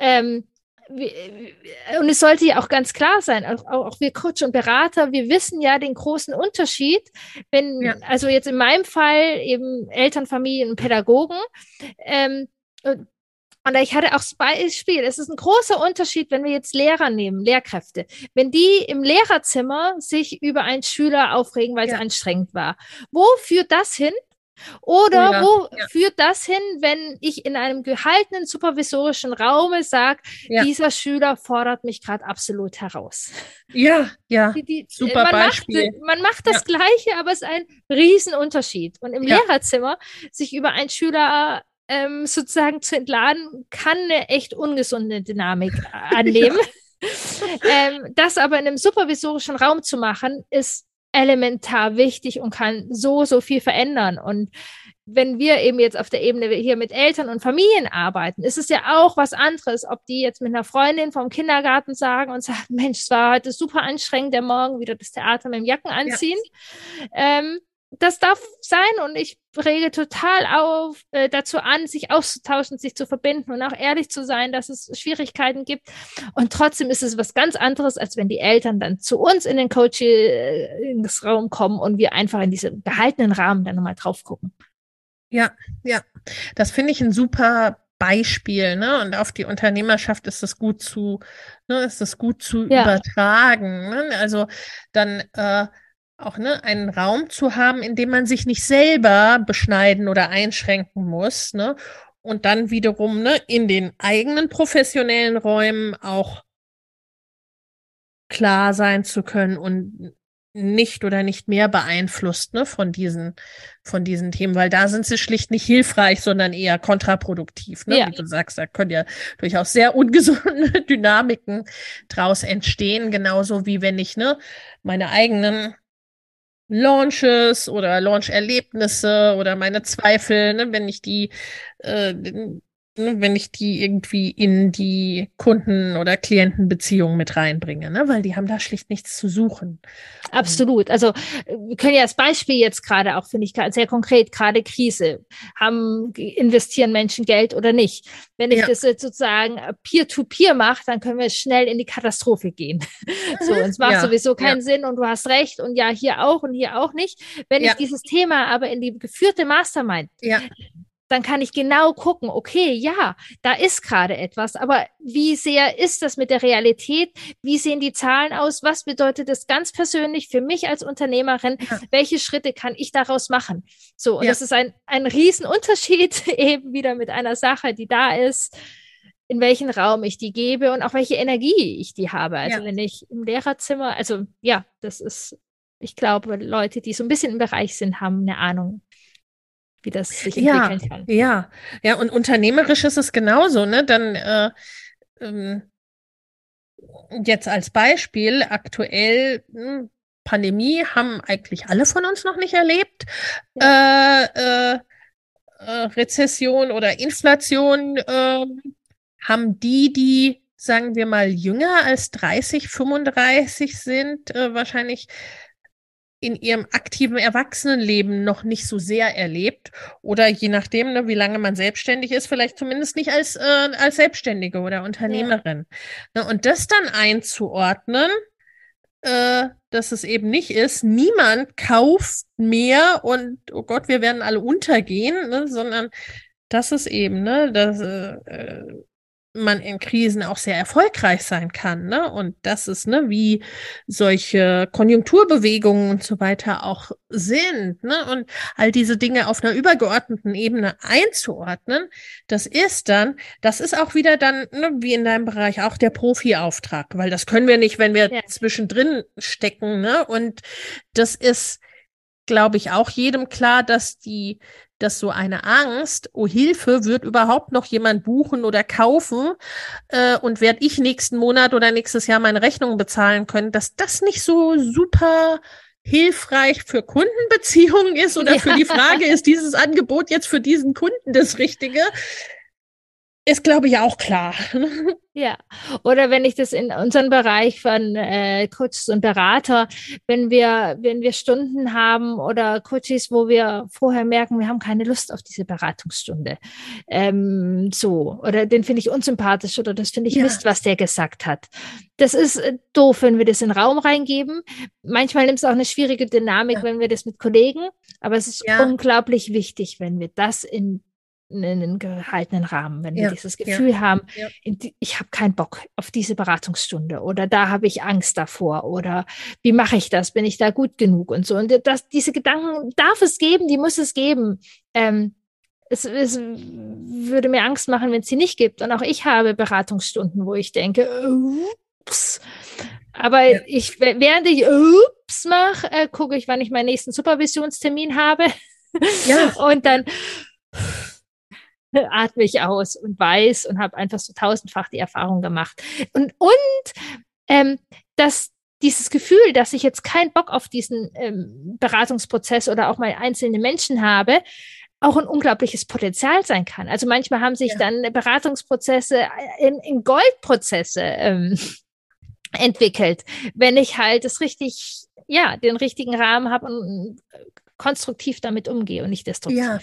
ähm, und es sollte ja auch ganz klar sein, auch, auch wir Coach und Berater, wir wissen ja den großen Unterschied, wenn, ja. also jetzt in meinem Fall eben Eltern, Familien und Pädagogen, ähm, und ich hatte auch das Beispiel, es ist ein großer Unterschied, wenn wir jetzt Lehrer nehmen, Lehrkräfte. Wenn die im Lehrerzimmer sich über einen Schüler aufregen, weil es ja. anstrengend war. Wo führt das hin? Oder ja, wo ja. führt das hin, wenn ich in einem gehaltenen supervisorischen Raume sage, ja. dieser Schüler fordert mich gerade absolut heraus? Ja, ja, die, die, super man Beispiel. Macht, man macht das Gleiche, aber es ist ein Riesenunterschied. Und im Lehrerzimmer sich über einen Schüler ähm, sozusagen zu entladen, kann eine echt ungesunde Dynamik annehmen. ähm, das aber in einem supervisorischen Raum zu machen, ist elementar wichtig und kann so, so viel verändern. Und wenn wir eben jetzt auf der Ebene hier mit Eltern und Familien arbeiten, ist es ja auch was anderes, ob die jetzt mit einer Freundin vom Kindergarten sagen und sagen, Mensch, es war heute super anstrengend, der Morgen wieder das Theater mit dem Jacken anziehen. Ja. Ähm, das darf sein und ich rege total auf, äh, dazu an, sich auszutauschen, sich zu verbinden und auch ehrlich zu sein, dass es Schwierigkeiten gibt. Und trotzdem ist es was ganz anderes, als wenn die Eltern dann zu uns in den Coaching-Raum kommen und wir einfach in diesem gehaltenen Rahmen dann nochmal drauf gucken. Ja, ja, das finde ich ein super Beispiel, ne? Und auf die Unternehmerschaft ist es gut zu, ne, ist es gut zu ja. übertragen. Ne? Also dann äh, auch ne, einen Raum zu haben, in dem man sich nicht selber beschneiden oder einschränken muss, ne? Und dann wiederum ne, in den eigenen professionellen Räumen auch klar sein zu können und nicht oder nicht mehr beeinflusst ne, von diesen von diesen Themen, weil da sind sie schlicht nicht hilfreich, sondern eher kontraproduktiv. Ne? Ja. Wie du sagst, da können ja durchaus sehr ungesunde Dynamiken draus entstehen, genauso wie wenn ich ne meine eigenen Launches oder Launch-Erlebnisse oder meine Zweifel, ne, wenn ich die, äh, ne, wenn ich die irgendwie in die Kunden- oder Klientenbeziehungen mit reinbringe, ne? weil die haben da schlicht nichts zu suchen. Absolut. Also wir können ja als Beispiel jetzt gerade auch, finde ich, sehr konkret, gerade Krise, haben, investieren Menschen Geld oder nicht. Wenn ich ja. das jetzt sozusagen peer-to-peer mache, dann können wir schnell in die Katastrophe gehen. so, es macht ja. sowieso keinen ja. Sinn und du hast recht und ja, hier auch und hier auch nicht. Wenn ich dieses Thema aber in die geführte Mastermind ja dann kann ich genau gucken, okay, ja, da ist gerade etwas, aber wie sehr ist das mit der Realität? Wie sehen die Zahlen aus? Was bedeutet das ganz persönlich für mich als Unternehmerin? Ja. Welche Schritte kann ich daraus machen? So, und ja. das ist ein, ein Riesenunterschied eben wieder mit einer Sache, die da ist, in welchen Raum ich die gebe und auch welche Energie ich die habe. Also ja. wenn ich im Lehrerzimmer, also ja, das ist, ich glaube, Leute, die so ein bisschen im Bereich sind, haben eine Ahnung, wie das sich entwickeln ja, kann. Ja, ja, und unternehmerisch ist es genauso, ne? Dann äh, ähm, jetzt als Beispiel, aktuell hm, Pandemie haben eigentlich alle von uns noch nicht erlebt. Ja. Äh, äh, äh, Rezession oder Inflation äh, haben die, die, sagen wir mal, jünger als 30, 35 sind, äh, wahrscheinlich in ihrem aktiven Erwachsenenleben noch nicht so sehr erlebt oder je nachdem, ne, wie lange man selbstständig ist, vielleicht zumindest nicht als, äh, als Selbstständige oder Unternehmerin. Ja. Ne, und das dann einzuordnen, äh, dass es eben nicht ist, niemand kauft mehr und oh Gott, wir werden alle untergehen, ne, sondern das ist eben, ne, das, äh, man in Krisen auch sehr erfolgreich sein kann, ne? Und das ist, ne, wie solche Konjunkturbewegungen und so weiter auch sind, ne? Und all diese Dinge auf einer übergeordneten Ebene einzuordnen, das ist dann, das ist auch wieder dann, ne, wie in deinem Bereich, auch der Profi-Auftrag, weil das können wir nicht, wenn wir ja. zwischendrin stecken, ne? Und das ist, glaube ich, auch jedem klar, dass die dass so eine Angst, oh Hilfe, wird überhaupt noch jemand buchen oder kaufen äh, und werde ich nächsten Monat oder nächstes Jahr meine Rechnung bezahlen können, dass das nicht so super hilfreich für Kundenbeziehungen ist oder ja. für die Frage, ist dieses Angebot jetzt für diesen Kunden das Richtige? Ist, glaube ich, auch klar. Ja, oder wenn ich das in unseren Bereich von äh, Coaches und Berater, wenn wir, wenn wir Stunden haben oder Coaches, wo wir vorher merken, wir haben keine Lust auf diese Beratungsstunde, ähm, so, oder den finde ich unsympathisch oder das finde ich ja. Mist, was der gesagt hat. Das ist äh, doof, wenn wir das in den Raum reingeben. Manchmal nimmt es auch eine schwierige Dynamik, ja. wenn wir das mit Kollegen, aber es ist ja. unglaublich wichtig, wenn wir das in einen gehaltenen Rahmen, wenn ja, wir dieses Gefühl ja, haben, ja. ich habe keinen Bock auf diese Beratungsstunde oder da habe ich Angst davor oder wie mache ich das, bin ich da gut genug und so. Und das, diese Gedanken darf es geben, die muss es geben. Ähm, es, es würde mir Angst machen, wenn es sie nicht gibt. Und auch ich habe Beratungsstunden, wo ich denke, ups. Aber ich, während ich ups mache, äh, gucke ich, wann ich meinen nächsten Supervisionstermin habe. Ja. und dann atme ich aus und weiß und habe einfach so tausendfach die Erfahrung gemacht. Und, und ähm, dass dieses Gefühl, dass ich jetzt keinen Bock auf diesen ähm, Beratungsprozess oder auch mal einzelne Menschen habe, auch ein unglaubliches Potenzial sein kann. Also manchmal haben sich ja. dann Beratungsprozesse in, in Goldprozesse ähm, entwickelt, wenn ich halt das richtig, ja, den richtigen Rahmen habe und konstruktiv damit umgehe und nicht destruktiv. Ja,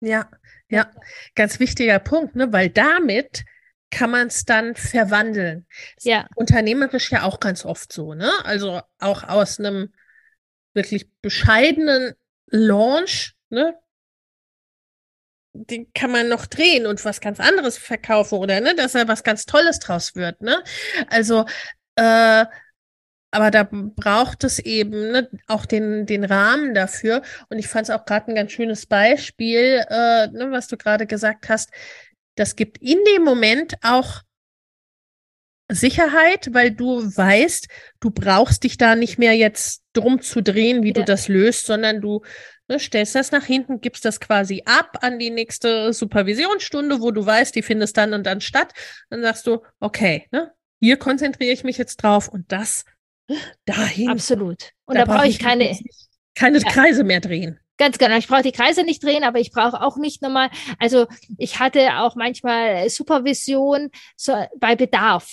ja, ja, ganz wichtiger Punkt, ne? weil damit kann man es dann verwandeln. Ja. Unternehmerisch ja auch ganz oft so, ne? Also auch aus einem wirklich bescheidenen Launch, ne? Den kann man noch drehen und was ganz anderes verkaufen oder ne, dass da was ganz Tolles draus wird, ne? Also äh, aber da braucht es eben ne, auch den, den Rahmen dafür. Und ich fand es auch gerade ein ganz schönes Beispiel, äh, ne, was du gerade gesagt hast. Das gibt in dem Moment auch Sicherheit, weil du weißt, du brauchst dich da nicht mehr jetzt drum zu drehen, wie ja. du das löst, sondern du ne, stellst das nach hinten, gibst das quasi ab an die nächste Supervisionsstunde, wo du weißt, die findest dann und dann statt. Dann sagst du, okay, ne, hier konzentriere ich mich jetzt drauf und das dahin. Absolut. Und da, da brauche ich keine, keine ja. Kreise mehr drehen. Ganz genau. Ich brauche die Kreise nicht drehen, aber ich brauche auch nicht nochmal, also ich hatte auch manchmal Supervision so bei Bedarf.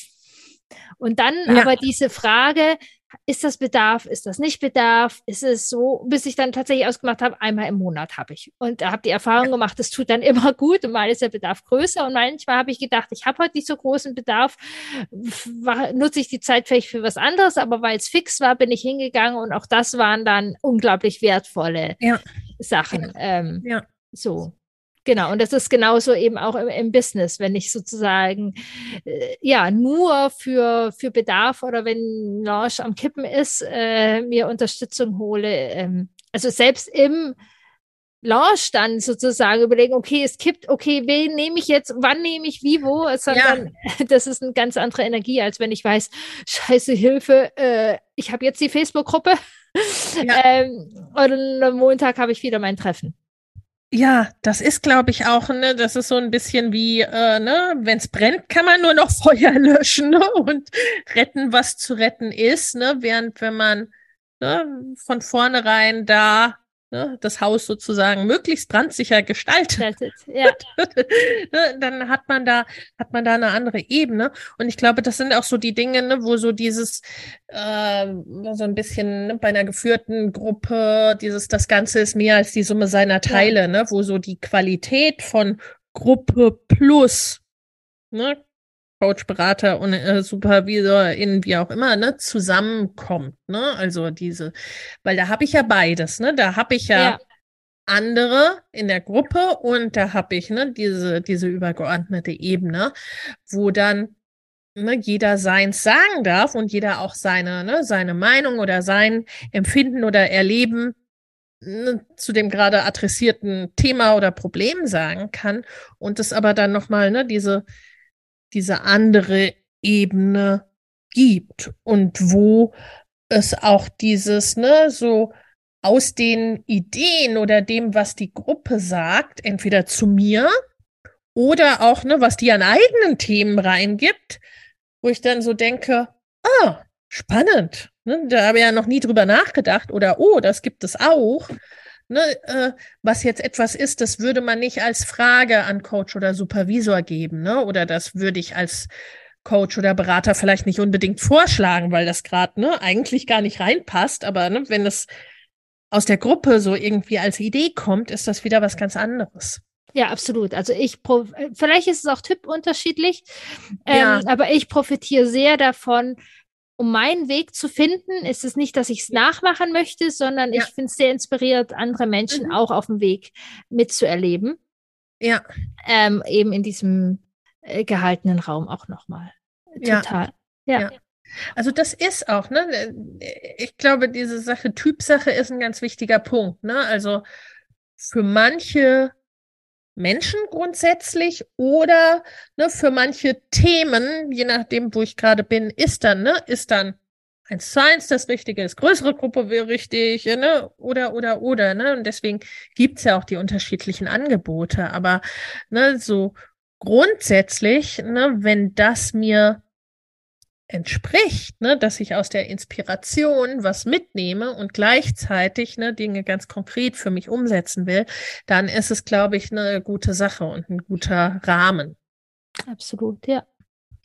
Und dann ja. aber diese Frage, ist das Bedarf, ist das nicht Bedarf, ist es so, bis ich dann tatsächlich ausgemacht habe, einmal im Monat habe ich. Und da habe die Erfahrung ja. gemacht, das tut dann immer gut und mal ist der Bedarf größer und manchmal habe ich gedacht, ich habe heute nicht so großen Bedarf, nutze ich die Zeit vielleicht für was anderes, aber weil es fix war, bin ich hingegangen und auch das waren dann unglaublich wertvolle ja. Sachen. Ähm, ja. So. Genau, und das ist genauso eben auch im, im Business, wenn ich sozusagen äh, ja nur für, für Bedarf oder wenn Launch am Kippen ist, äh, mir Unterstützung hole. Ähm, also selbst im Launch dann sozusagen überlegen, okay, es kippt, okay, wen nehme ich jetzt, wann nehme ich wie, wo, sondern ja. das ist eine ganz andere Energie, als wenn ich weiß, scheiße, Hilfe, äh, ich habe jetzt die Facebook-Gruppe ja. ähm, und am Montag habe ich wieder mein Treffen. Ja, das ist, glaube ich, auch, ne, das ist so ein bisschen wie, äh, ne, wenn es brennt, kann man nur noch Feuer löschen ne, und retten, was zu retten ist, ne, während wenn man ne, von vornherein da ne, das Haus sozusagen möglichst brandsicher gestaltet, ja. Ne, dann hat man da hat man da eine andere Ebene und ich glaube, das sind auch so die Dinge, ne, wo so dieses äh, so ein bisschen ne, bei einer geführten Gruppe dieses das Ganze ist mehr als die Summe seiner Teile, ja. ne, wo so die Qualität von Gruppe plus ne, Coach, Berater und äh, Supervisor in wie auch immer, ne, zusammenkommt, ne? Also diese, weil da habe ich ja beides, ne? Da habe ich ja, ja, andere in der Gruppe und da habe ich ne diese diese übergeordnete Ebene, wo dann ne, jeder seins sagen darf und jeder auch seine ne, seine Meinung oder sein Empfinden oder Erleben ne, zu dem gerade adressierten Thema oder Problem sagen kann und es aber dann noch mal ne diese diese andere Ebene gibt und wo es auch dieses, ne, so aus den Ideen oder dem, was die Gruppe sagt, entweder zu mir oder auch, ne, was die an eigenen Themen reingibt, wo ich dann so denke, ah, spannend, ne, da habe ich ja noch nie drüber nachgedacht oder oh, das gibt es auch ne, äh, was jetzt etwas ist, das würde man nicht als Frage an Coach oder Supervisor geben, ne? Oder das würde ich als Coach oder Berater vielleicht nicht unbedingt vorschlagen, weil das gerade ne, eigentlich gar nicht reinpasst. Aber ne, wenn es aus der Gruppe so irgendwie als Idee kommt, ist das wieder was ganz anderes. Ja, absolut. Also ich, vielleicht ist es auch typunterschiedlich, ähm, ja. aber ich profitiere sehr davon, um meinen Weg zu finden, ist es nicht, dass ich es nachmachen möchte, sondern ja. ich finde es sehr inspiriert, andere Menschen mhm. auch auf dem Weg mitzuerleben. Ja. Ähm, eben in diesem äh, gehaltenen Raum auch nochmal. Total. Ja. ja. Also das ist auch, ne? Ich glaube, diese Sache, Typsache ist ein ganz wichtiger Punkt, ne? Also für manche Menschen grundsätzlich oder ne, für manche Themen, je nachdem, wo ich gerade bin, ist dann, ne, ist dann eins zu eins das Richtige, ist größere Gruppe wäre richtig, ne, oder, oder, oder, ne, und deswegen gibt's ja auch die unterschiedlichen Angebote, aber, ne, so grundsätzlich, ne, wenn das mir entspricht, ne, dass ich aus der Inspiration was mitnehme und gleichzeitig ne, Dinge ganz konkret für mich umsetzen will, dann ist es, glaube ich, eine gute Sache und ein guter Rahmen. Absolut, ja.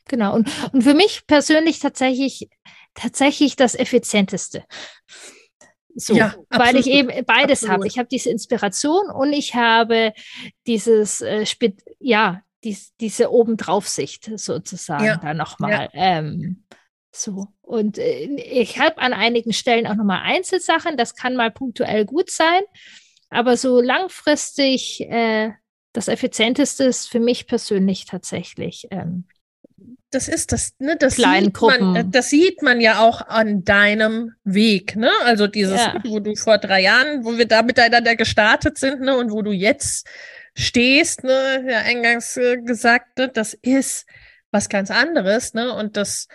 Genau. Und, und für mich persönlich tatsächlich, tatsächlich das Effizienteste. So, ja, weil ich eben beides habe. Ich habe diese Inspiration und ich habe dieses, äh, ja, dies, diese Obendraufsicht sozusagen ja. da nochmal. Ja. Ähm, so. Und äh, ich habe an einigen Stellen auch nochmal Einzelsachen, das kann mal punktuell gut sein, aber so langfristig äh, das Effizienteste ist für mich persönlich tatsächlich. Ähm, das ist das, ne, das sieht man, äh, das sieht man ja auch an deinem Weg, ne? Also dieses, ja. wo du vor drei Jahren, wo wir da miteinander gestartet sind, ne, und wo du jetzt stehst, ne, ja eingangs äh, gesagt, ne, das ist was ganz anderes, ne, und das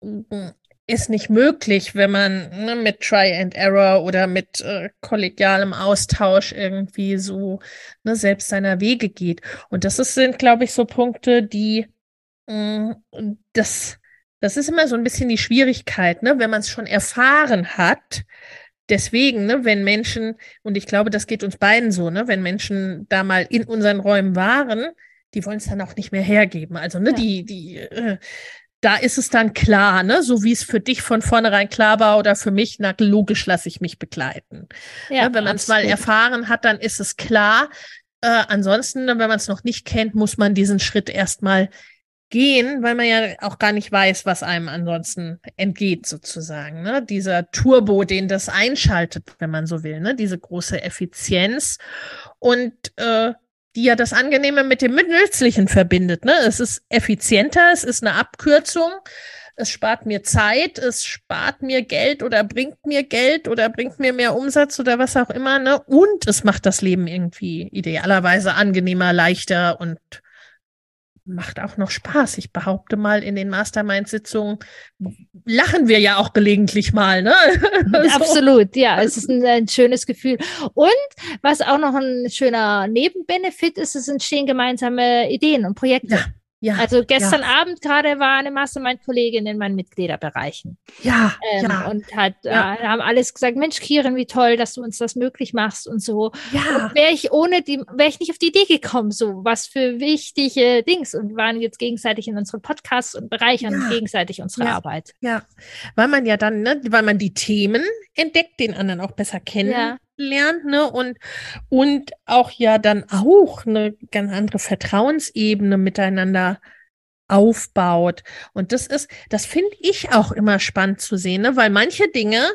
mm, ist nicht möglich, wenn man ne, mit Try and Error oder mit äh, kollegialem Austausch irgendwie so ne, selbst seiner Wege geht. Und das ist, sind, glaube ich, so Punkte, die mh, mm, das das ist immer so ein bisschen die Schwierigkeit, ne, wenn man es schon erfahren hat, deswegen, ne, wenn Menschen, und ich glaube, das geht uns beiden so, ne, wenn Menschen da mal in unseren Räumen waren, die wollen es dann auch nicht mehr hergeben. Also, ne, ja. die, die, äh, da ist es dann klar, ne, so wie es für dich von vornherein klar war oder für mich, na, logisch lasse ich mich begleiten. Ja, ne, wenn man es mal erfahren hat, dann ist es klar. Äh, ansonsten, ne, wenn man es noch nicht kennt, muss man diesen Schritt erstmal gehen, weil man ja auch gar nicht weiß, was einem ansonsten entgeht, sozusagen. Ne? Dieser Turbo, den das einschaltet, wenn man so will, ne? diese große Effizienz und äh, die ja das Angenehme mit dem Nützlichen verbindet. Ne? Es ist effizienter, es ist eine Abkürzung, es spart mir Zeit, es spart mir Geld oder bringt mir Geld oder bringt mir mehr Umsatz oder was auch immer. Ne? Und es macht das Leben irgendwie idealerweise angenehmer, leichter und macht auch noch Spaß. Ich behaupte mal, in den Mastermind-Sitzungen lachen wir ja auch gelegentlich mal, ne? Absolut, ja. Es ist ein, ein, schönes Gefühl. Und was auch noch ein schöner Nebenbenefit ist, es entstehen gemeinsame Ideen und Projekte. Ja. Ja, also gestern ja. Abend gerade war eine Mastermind-Kollegin in meinen Mitgliederbereichen. Ja, ähm, ja. Und hat, ja. Äh, haben alles gesagt, Mensch, Kieren, wie toll, dass du uns das möglich machst und so. Ja. Wäre ich ohne die, wäre ich nicht auf die Idee gekommen, so was für wichtige Dings. Und waren jetzt gegenseitig in unseren Podcasts und bereichern ja. gegenseitig unsere. Arbeit. Ja, weil man ja dann, ne, weil man die Themen entdeckt, den anderen auch besser kennen. Lernt, ne? Und, und auch ja dann auch eine ganz andere Vertrauensebene miteinander aufbaut. Und das ist, das finde ich auch immer spannend zu sehen, ne? weil manche Dinge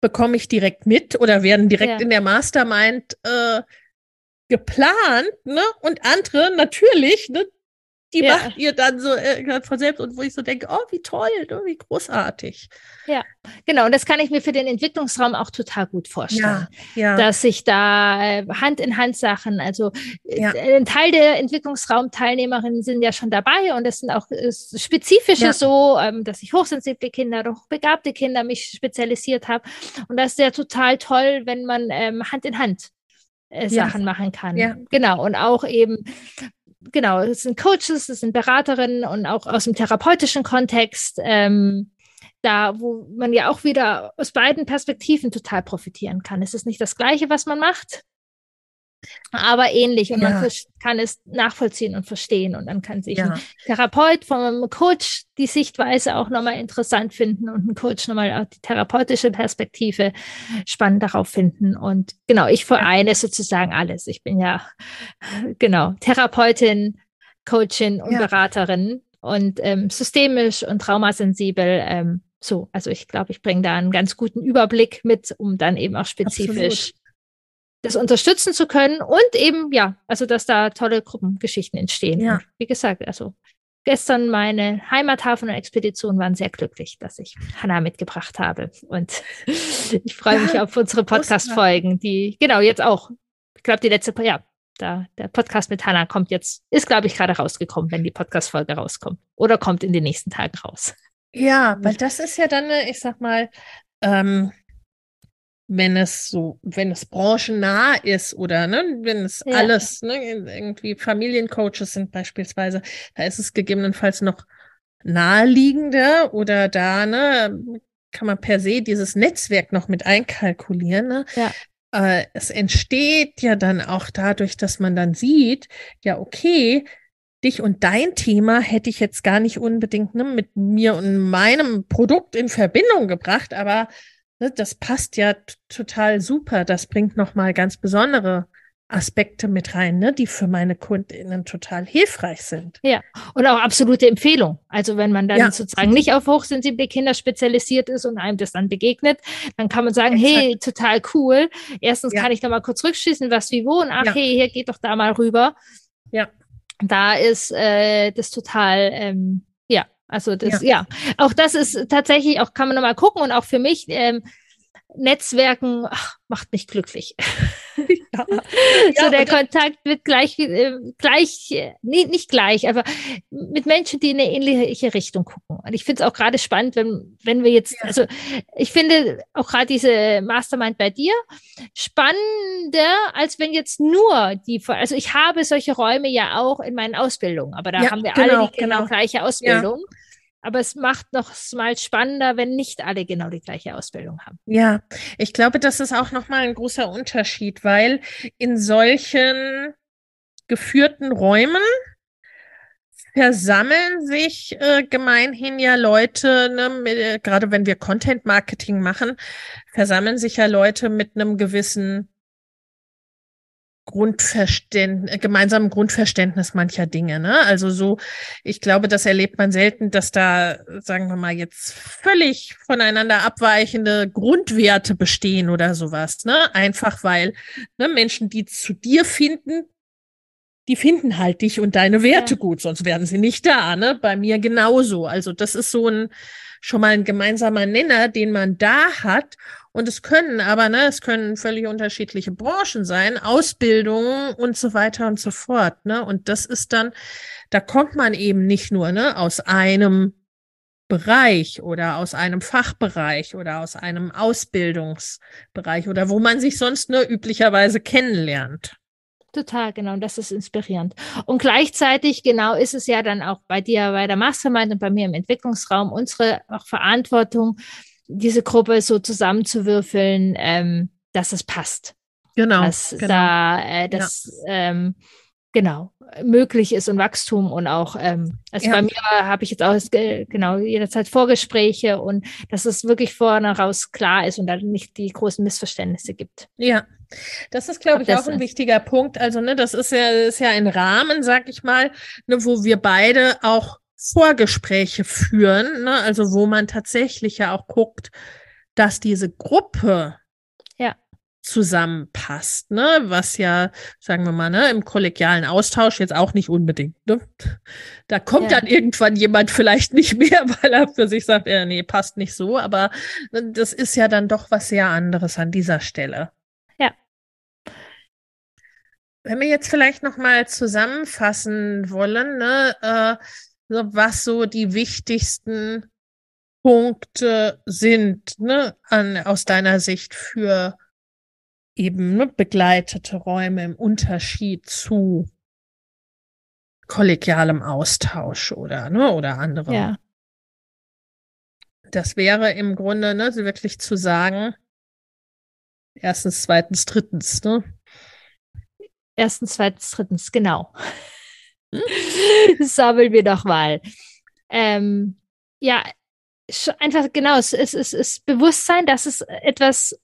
bekomme ich direkt mit oder werden direkt ja. in der Mastermind äh, geplant, ne? Und andere natürlich, ne? Die ja. macht ihr dann so äh, von selbst und wo ich so denke, oh, wie toll, ne, wie großartig. Ja, genau. Und das kann ich mir für den Entwicklungsraum auch total gut vorstellen. Ja, ja. Dass sich da äh, Hand in Hand Sachen, also äh, ja. ein Teil der Entwicklungsraumteilnehmerinnen sind ja schon dabei und es sind auch äh, spezifische so, ähm, dass ich hochsensible Kinder hochbegabte Kinder mich spezialisiert habe. Und das ist ja total toll, wenn man ähm, Hand in Hand Sachen machen kann. Genau. Und auch eben genau, es sind Coaches, es sind Beraterinnen und auch aus dem therapeutischen Kontext, ähm, da, wo man ja auch wieder aus beiden Perspektiven total profitieren kann. Es ist nicht das Gleiche, was man macht, aber ähnlich und ja. man kann es nachvollziehen und verstehen und dann kann sich ja. ein Therapeut vom Coach die Sichtweise auch nochmal interessant finden und ein Coach nochmal auch die therapeutische Perspektive spannend darauf finden und genau, ich vereine sozusagen alles. Ich bin ja genau Therapeutin, Coachin und ja. Beraterin und ähm, systemisch und traumasensibel ähm, so, also ich glaube, ich bringe da einen ganz guten Überblick mit, um dann eben auch spezifisch Absolut das unterstützen zu können und eben, ja, also dass da tolle Gruppengeschichten entstehen. Ja. Und wie gesagt, also gestern meine Heimathafen und Expedition waren sehr glücklich, dass ich Hanna mitgebracht habe. Und ich freue ja, mich auf unsere Podcast-Folgen, die, genau, jetzt auch. Ich glaube, die letzte, ja, da, der Podcast mit Hanna kommt jetzt, ist, glaube ich, gerade rausgekommen, wenn die Podcast-Folge rauskommt. Oder kommt in den nächsten Tagen raus. Ja, weil das ist ja dann, ich sag mal, ähm, wenn es so, wenn es branchennah ist oder ne, wenn es ja. alles, ne, irgendwie Familiencoaches sind beispielsweise, da ist es gegebenenfalls noch naheliegender oder da, ne, kann man per se dieses Netzwerk noch mit einkalkulieren. Ne? Ja. Äh, es entsteht ja dann auch dadurch, dass man dann sieht, ja, okay, dich und dein Thema hätte ich jetzt gar nicht unbedingt ne, mit mir und meinem Produkt in Verbindung gebracht, aber Ne, das passt ja total super. Das bringt nochmal ganz besondere Aspekte mit rein, ne, die für meine KundInnen total hilfreich sind. Ja, und auch absolute Empfehlung. Also wenn man dann ja. sozusagen nicht auf hochsensible Kinder spezialisiert ist und einem das dann begegnet, dann kann man sagen, Exakt. hey, total cool. Erstens ja. kann ich da mal kurz rückschließen, was wie wo und ach, ja. hey, hier geht doch da mal rüber. Ja. Da ist äh, das total ähm, also das, ja. ja. auch das ist tatsächlich, auch kann man nochmal gucken und auch für mich, ähm, Netzwerken ach, macht mich glücklich. Ja. so der Kontakt wird gleich, äh, gleich, nee, nicht gleich, aber mit Menschen, die in eine ähnliche Richtung gucken. Und ich finde es auch gerade spannend, wenn, wenn wir jetzt, ja. also ich finde auch gerade diese Mastermind bei dir spannender, als wenn jetzt nur die, also ich habe solche Räume ja auch in meinen Ausbildungen, aber da ja, haben wir genau, alle die genau. gleiche Ausbildung. Aber es macht noch mal spannender, wenn nicht alle genau die gleiche Ausbildung haben. Ja, ich glaube, das ist auch noch mal ein großer Unterschied, weil in solchen geführten Räumen versammeln sich äh, gemeinhin ja Leute, ne, äh, gerade wenn wir Content Marketing machen, versammeln sich ja Leute mit einem gewissen Grundverständnis, gemeinsamen Grundverständnis mancher Dinge. Ne? Also so, ich glaube, das erlebt man selten, dass da, sagen wir mal, jetzt völlig voneinander abweichende Grundwerte bestehen oder sowas. Ne? Einfach weil ne, Menschen, die zu dir finden, die finden halt dich und deine Werte ja. gut, sonst wären sie nicht da, ne? Bei mir genauso. Also das ist so ein schon mal ein gemeinsamer Nenner, den man da hat. Und es können aber, ne, es können völlig unterschiedliche Branchen sein, Ausbildungen und so weiter und so fort, ne? Und das ist dann, da kommt man eben nicht nur, ne, aus einem Bereich oder aus einem Fachbereich oder aus einem Ausbildungsbereich oder wo man sich sonst nur üblicherweise kennenlernt. Total, genau. Das ist inspirierend. Und gleichzeitig, genau, ist es ja dann auch bei dir bei der Mastermind und bei mir im Entwicklungsraum unsere Verantwortung, diese Gruppe so zusammenzuwürfeln, ähm, dass es passt. Genau. Dass genau. da, äh, das, ja. ähm, genau, möglich ist und Wachstum und auch, ähm, also ja. bei mir habe ich jetzt auch genau jederzeit Vorgespräche und dass es wirklich vorne raus klar ist und da nicht die großen Missverständnisse gibt. Ja, das ist, glaube ich, auch ein wichtiger Punkt. Also, ne, das ist ja, ist ja ein Rahmen, sag ich mal, ne, wo wir beide auch Vorgespräche führen, ne, also wo man tatsächlich ja auch guckt, dass diese Gruppe ja. zusammenpasst, ne, was ja, sagen wir mal, ne, im kollegialen Austausch jetzt auch nicht unbedingt, ne. Da kommt ja. dann irgendwann jemand vielleicht nicht mehr, weil er für sich sagt, ja, nee, passt nicht so, aber ne, das ist ja dann doch was sehr anderes an dieser Stelle. Wenn wir jetzt vielleicht noch mal zusammenfassen wollen, ne, äh, was so die wichtigsten Punkte sind, ne, an, aus deiner Sicht für eben ne, begleitete Räume im Unterschied zu kollegialem Austausch oder ne, oder anderem. Ja. Das wäre im Grunde ne, wirklich zu sagen, erstens, zweitens, drittens, ne? Erstens, zweitens, drittens, genau. Sammeln wir doch mal. Ähm, ja, einfach genau, es ist, es ist Bewusstsein, dass es etwas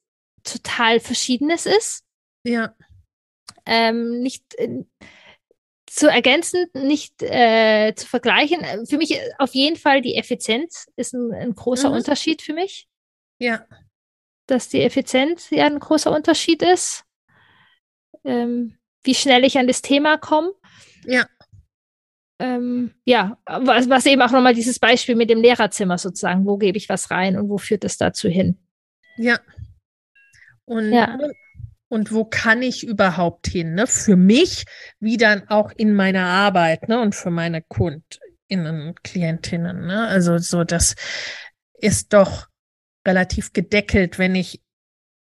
total Verschiedenes ist. Ja. Ähm, nicht äh, zu ergänzen, nicht äh, zu vergleichen. Für mich auf jeden Fall die Effizienz ist ein, ein großer mhm. Unterschied für mich. Ja. Dass die Effizienz ja ein großer Unterschied ist. Ähm, wie schnell ich an das Thema komme. Ja. Ähm, ja, was, was eben auch nochmal dieses Beispiel mit dem Lehrerzimmer sozusagen, wo gebe ich was rein und wo führt es dazu hin? Ja. Und, ja. und wo kann ich überhaupt hin? Ne? Für mich, wie dann auch in meiner Arbeit ne? und für meine KundInnen, Klientinnen. Ne? Also so, das ist doch relativ gedeckelt, wenn ich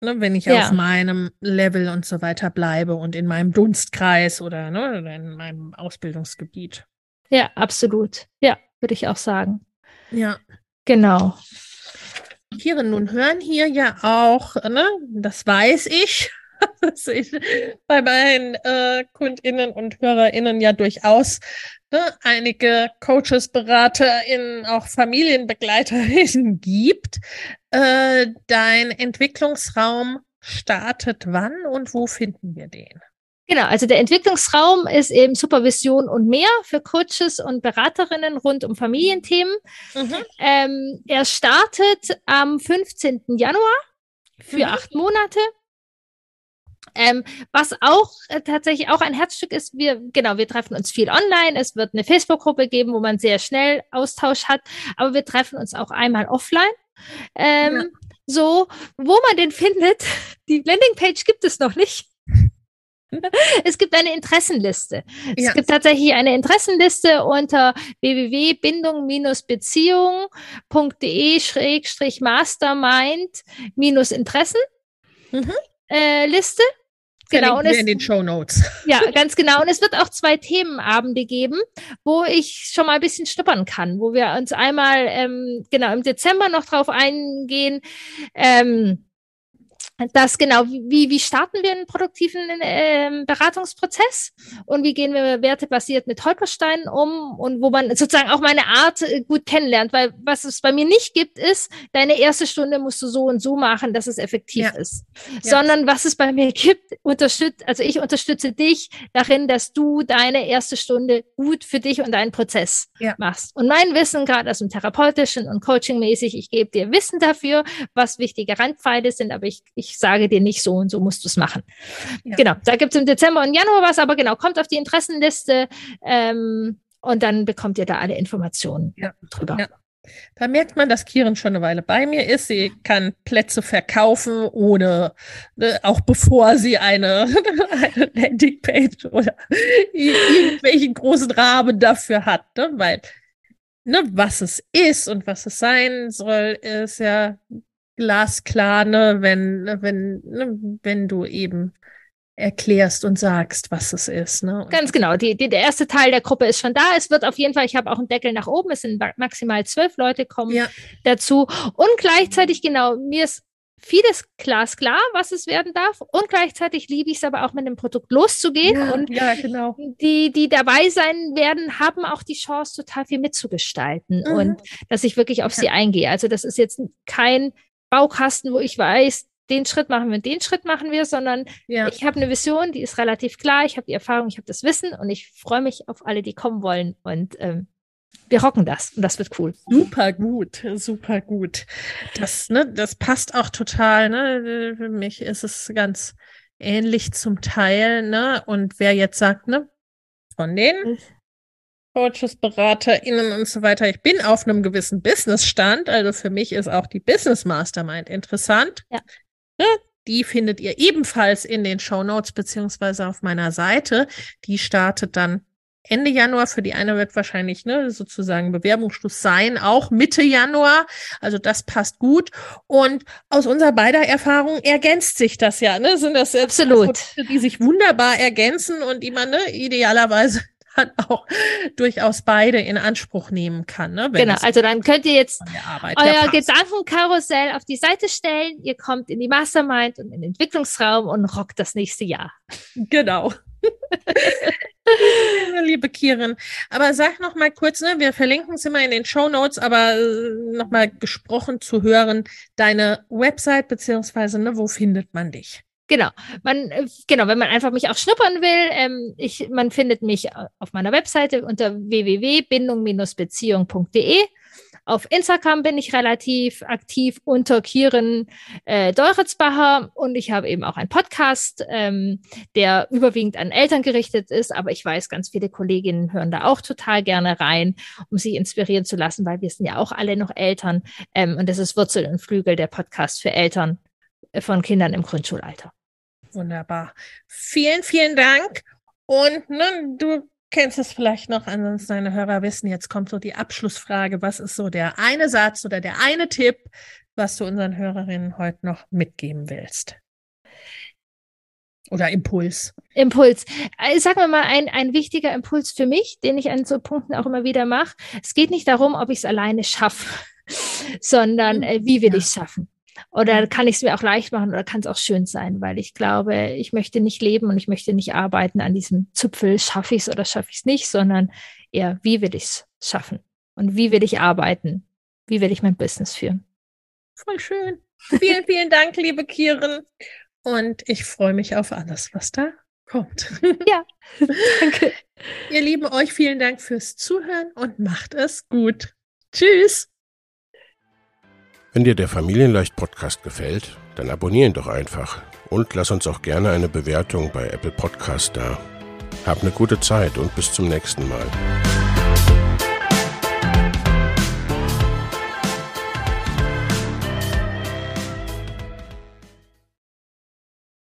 ne, wenn ich ja. auf meinem Level und so weiter bleibe und in meinem Dunstkreis oder, ne, in meinem Ausbildungsgebiet. Ja, absolut. Ja, würde ich auch sagen. Ja. Genau. Tiere nun hören hier ja auch, ne, das weiß ich, dass ich bei meinen äh, KundInnen und HörerInnen ja durchaus ne, einige Coaches, BeraterInnen, auch FamilienbegleiterInnen gibt. Äh, dein Entwicklungsraum startet wann und wo finden wir den? Genau, also der Entwicklungsraum ist eben Supervision und mehr für Coaches und Beraterinnen rund um Familienthemen. Mhm. Ähm, er startet am 15. Januar für mhm. acht Monate. Ähm, was auch äh, tatsächlich auch ein Herzstück ist, wir, genau, wir treffen uns viel online. Es wird eine Facebook-Gruppe geben, wo man sehr schnell Austausch hat, aber wir treffen uns auch einmal offline. Ähm, ja. So, wo man den findet, die Landingpage gibt es noch nicht. Es gibt eine Interessenliste. Ja. Es gibt tatsächlich eine Interessenliste unter www.bindung-beziehung.de-mastermind-Interessen. Mhm. Äh, Liste. Genau, und es, in den Show Notes. Ja, ganz genau. Und es wird auch zwei Themenabende geben, wo ich schon mal ein bisschen schnuppern kann, wo wir uns einmal ähm, genau im Dezember noch drauf eingehen. Ähm, das genau, wie, wie starten wir einen produktiven äh, Beratungsprozess und wie gehen wir wertebasiert mit Holpersteinen um und wo man sozusagen auch meine Art äh, gut kennenlernt, weil was es bei mir nicht gibt, ist, deine erste Stunde musst du so und so machen, dass es effektiv ja. ist, ja. sondern was es bei mir gibt, unterstützt, also ich unterstütze dich darin, dass du deine erste Stunde gut für dich und deinen Prozess ja. machst. Und mein Wissen, gerade aus dem therapeutischen und coachingmäßig, ich gebe dir Wissen dafür, was wichtige Randpfeile sind, aber ich, ich ich sage dir nicht so und so musst du es machen. Ja. Genau, da gibt es im Dezember und Januar was, aber genau, kommt auf die Interessenliste ähm, und dann bekommt ihr da alle Informationen ja. drüber. Ja. Da merkt man, dass Kieren schon eine Weile bei mir ist. Sie kann Plätze verkaufen, ohne, ne, auch bevor sie eine, eine Landingpage oder irgendwelchen großen Rahmen dafür hat, ne? weil ne, was es ist und was es sein soll, ist ja glasklar, ne, wenn, ne, wenn, ne, wenn du eben erklärst und sagst, was es ist. Ne? Ganz genau. Die, die, der erste Teil der Gruppe ist schon da. Es wird auf jeden Fall, ich habe auch einen Deckel nach oben, es sind maximal zwölf Leute kommen ja. dazu. Und gleichzeitig, genau, mir ist vieles glasklar, was es werden darf. Und gleichzeitig liebe ich es aber auch mit dem Produkt loszugehen. Ja, und ja, genau. die, die dabei sein werden, haben auch die Chance, total viel mitzugestalten mhm. und dass ich wirklich auf ja. sie eingehe. Also das ist jetzt kein Baukasten, wo ich weiß, den Schritt machen wir, den Schritt machen wir, sondern ja. ich habe eine Vision, die ist relativ klar, ich habe die Erfahrung, ich habe das Wissen und ich freue mich auf alle, die kommen wollen und ähm, wir rocken das und das wird cool. Super gut, super gut. Das, ne, das passt auch total. Ne? Für mich ist es ganz ähnlich zum Teil. Ne? Und wer jetzt sagt, ne, von den Coaches, BeraterInnen und so weiter, ich bin auf einem gewissen Businessstand, also für mich ist auch die Business Mastermind interessant. Ja. Ne? Die findet ihr ebenfalls in den Show Notes beziehungsweise auf meiner Seite. Die startet dann Ende Januar. Für die eine wird wahrscheinlich ne, sozusagen Bewerbungsschluss sein, auch Mitte Januar. Also das passt gut. Und aus unserer beider Erfahrung ergänzt sich das ja. Ne? Sind das Absolut. Produkte, die sich wunderbar ergänzen und die man ne, idealerweise dann auch durchaus beide in Anspruch nehmen kann. Ne, genau, also dann könnt ihr jetzt euer Gedankenkarussell auf die Seite stellen, ihr kommt in die Mastermind und in den Entwicklungsraum und rockt das nächste Jahr. Genau. Liebe Kirin, aber sag noch mal kurz, ne, wir verlinken es immer in den Show Notes, aber äh, noch mal gesprochen zu hören, deine Website beziehungsweise ne, wo findet man dich? Genau, man, äh, genau, wenn man einfach mich auch schnuppern will, ähm, ich, man findet mich äh, auf meiner Webseite unter www.bindung-beziehung.de. Auf Instagram bin ich relativ aktiv unter Kieren äh, Deuritzbacher und ich habe eben auch einen Podcast, ähm, der überwiegend an Eltern gerichtet ist, aber ich weiß, ganz viele Kolleginnen hören da auch total gerne rein, um sich inspirieren zu lassen, weil wir sind ja auch alle noch Eltern ähm, und das ist Wurzel und Flügel der Podcast für Eltern äh, von Kindern im Grundschulalter. Wunderbar. Vielen, vielen Dank. Und ne, du kennst es vielleicht noch, ansonsten deine Hörer wissen, jetzt kommt so die Abschlussfrage. Was ist so der eine Satz oder der eine Tipp, was du unseren Hörerinnen heute noch mitgeben willst? Oder Impuls? Impuls. Äh, sagen wir mal, ein, ein wichtiger Impuls für mich, den ich an so Punkten auch immer wieder mache. Es geht nicht darum, ob ich es alleine schaffe, sondern äh, wie will ja. ich es schaffen. Oder mhm. kann ich es mir auch leicht machen oder kann es auch schön sein, weil ich glaube, ich möchte nicht leben und ich möchte nicht arbeiten an diesem Zipfel, schaffe ich es oder schaffe ich es nicht, sondern eher, wie will ich es schaffen? Und wie will ich arbeiten? Wie will ich mein Business führen? Voll schön. Vielen, vielen Dank, liebe Kieren. Und ich freue mich auf alles, was da kommt. Ja, danke. Ihr Lieben, euch vielen Dank fürs Zuhören und macht es gut. Tschüss. Wenn dir der Familienleicht Podcast gefällt, dann abonnier ihn doch einfach und lass uns auch gerne eine Bewertung bei Apple Podcast da. Hab eine gute Zeit und bis zum nächsten Mal.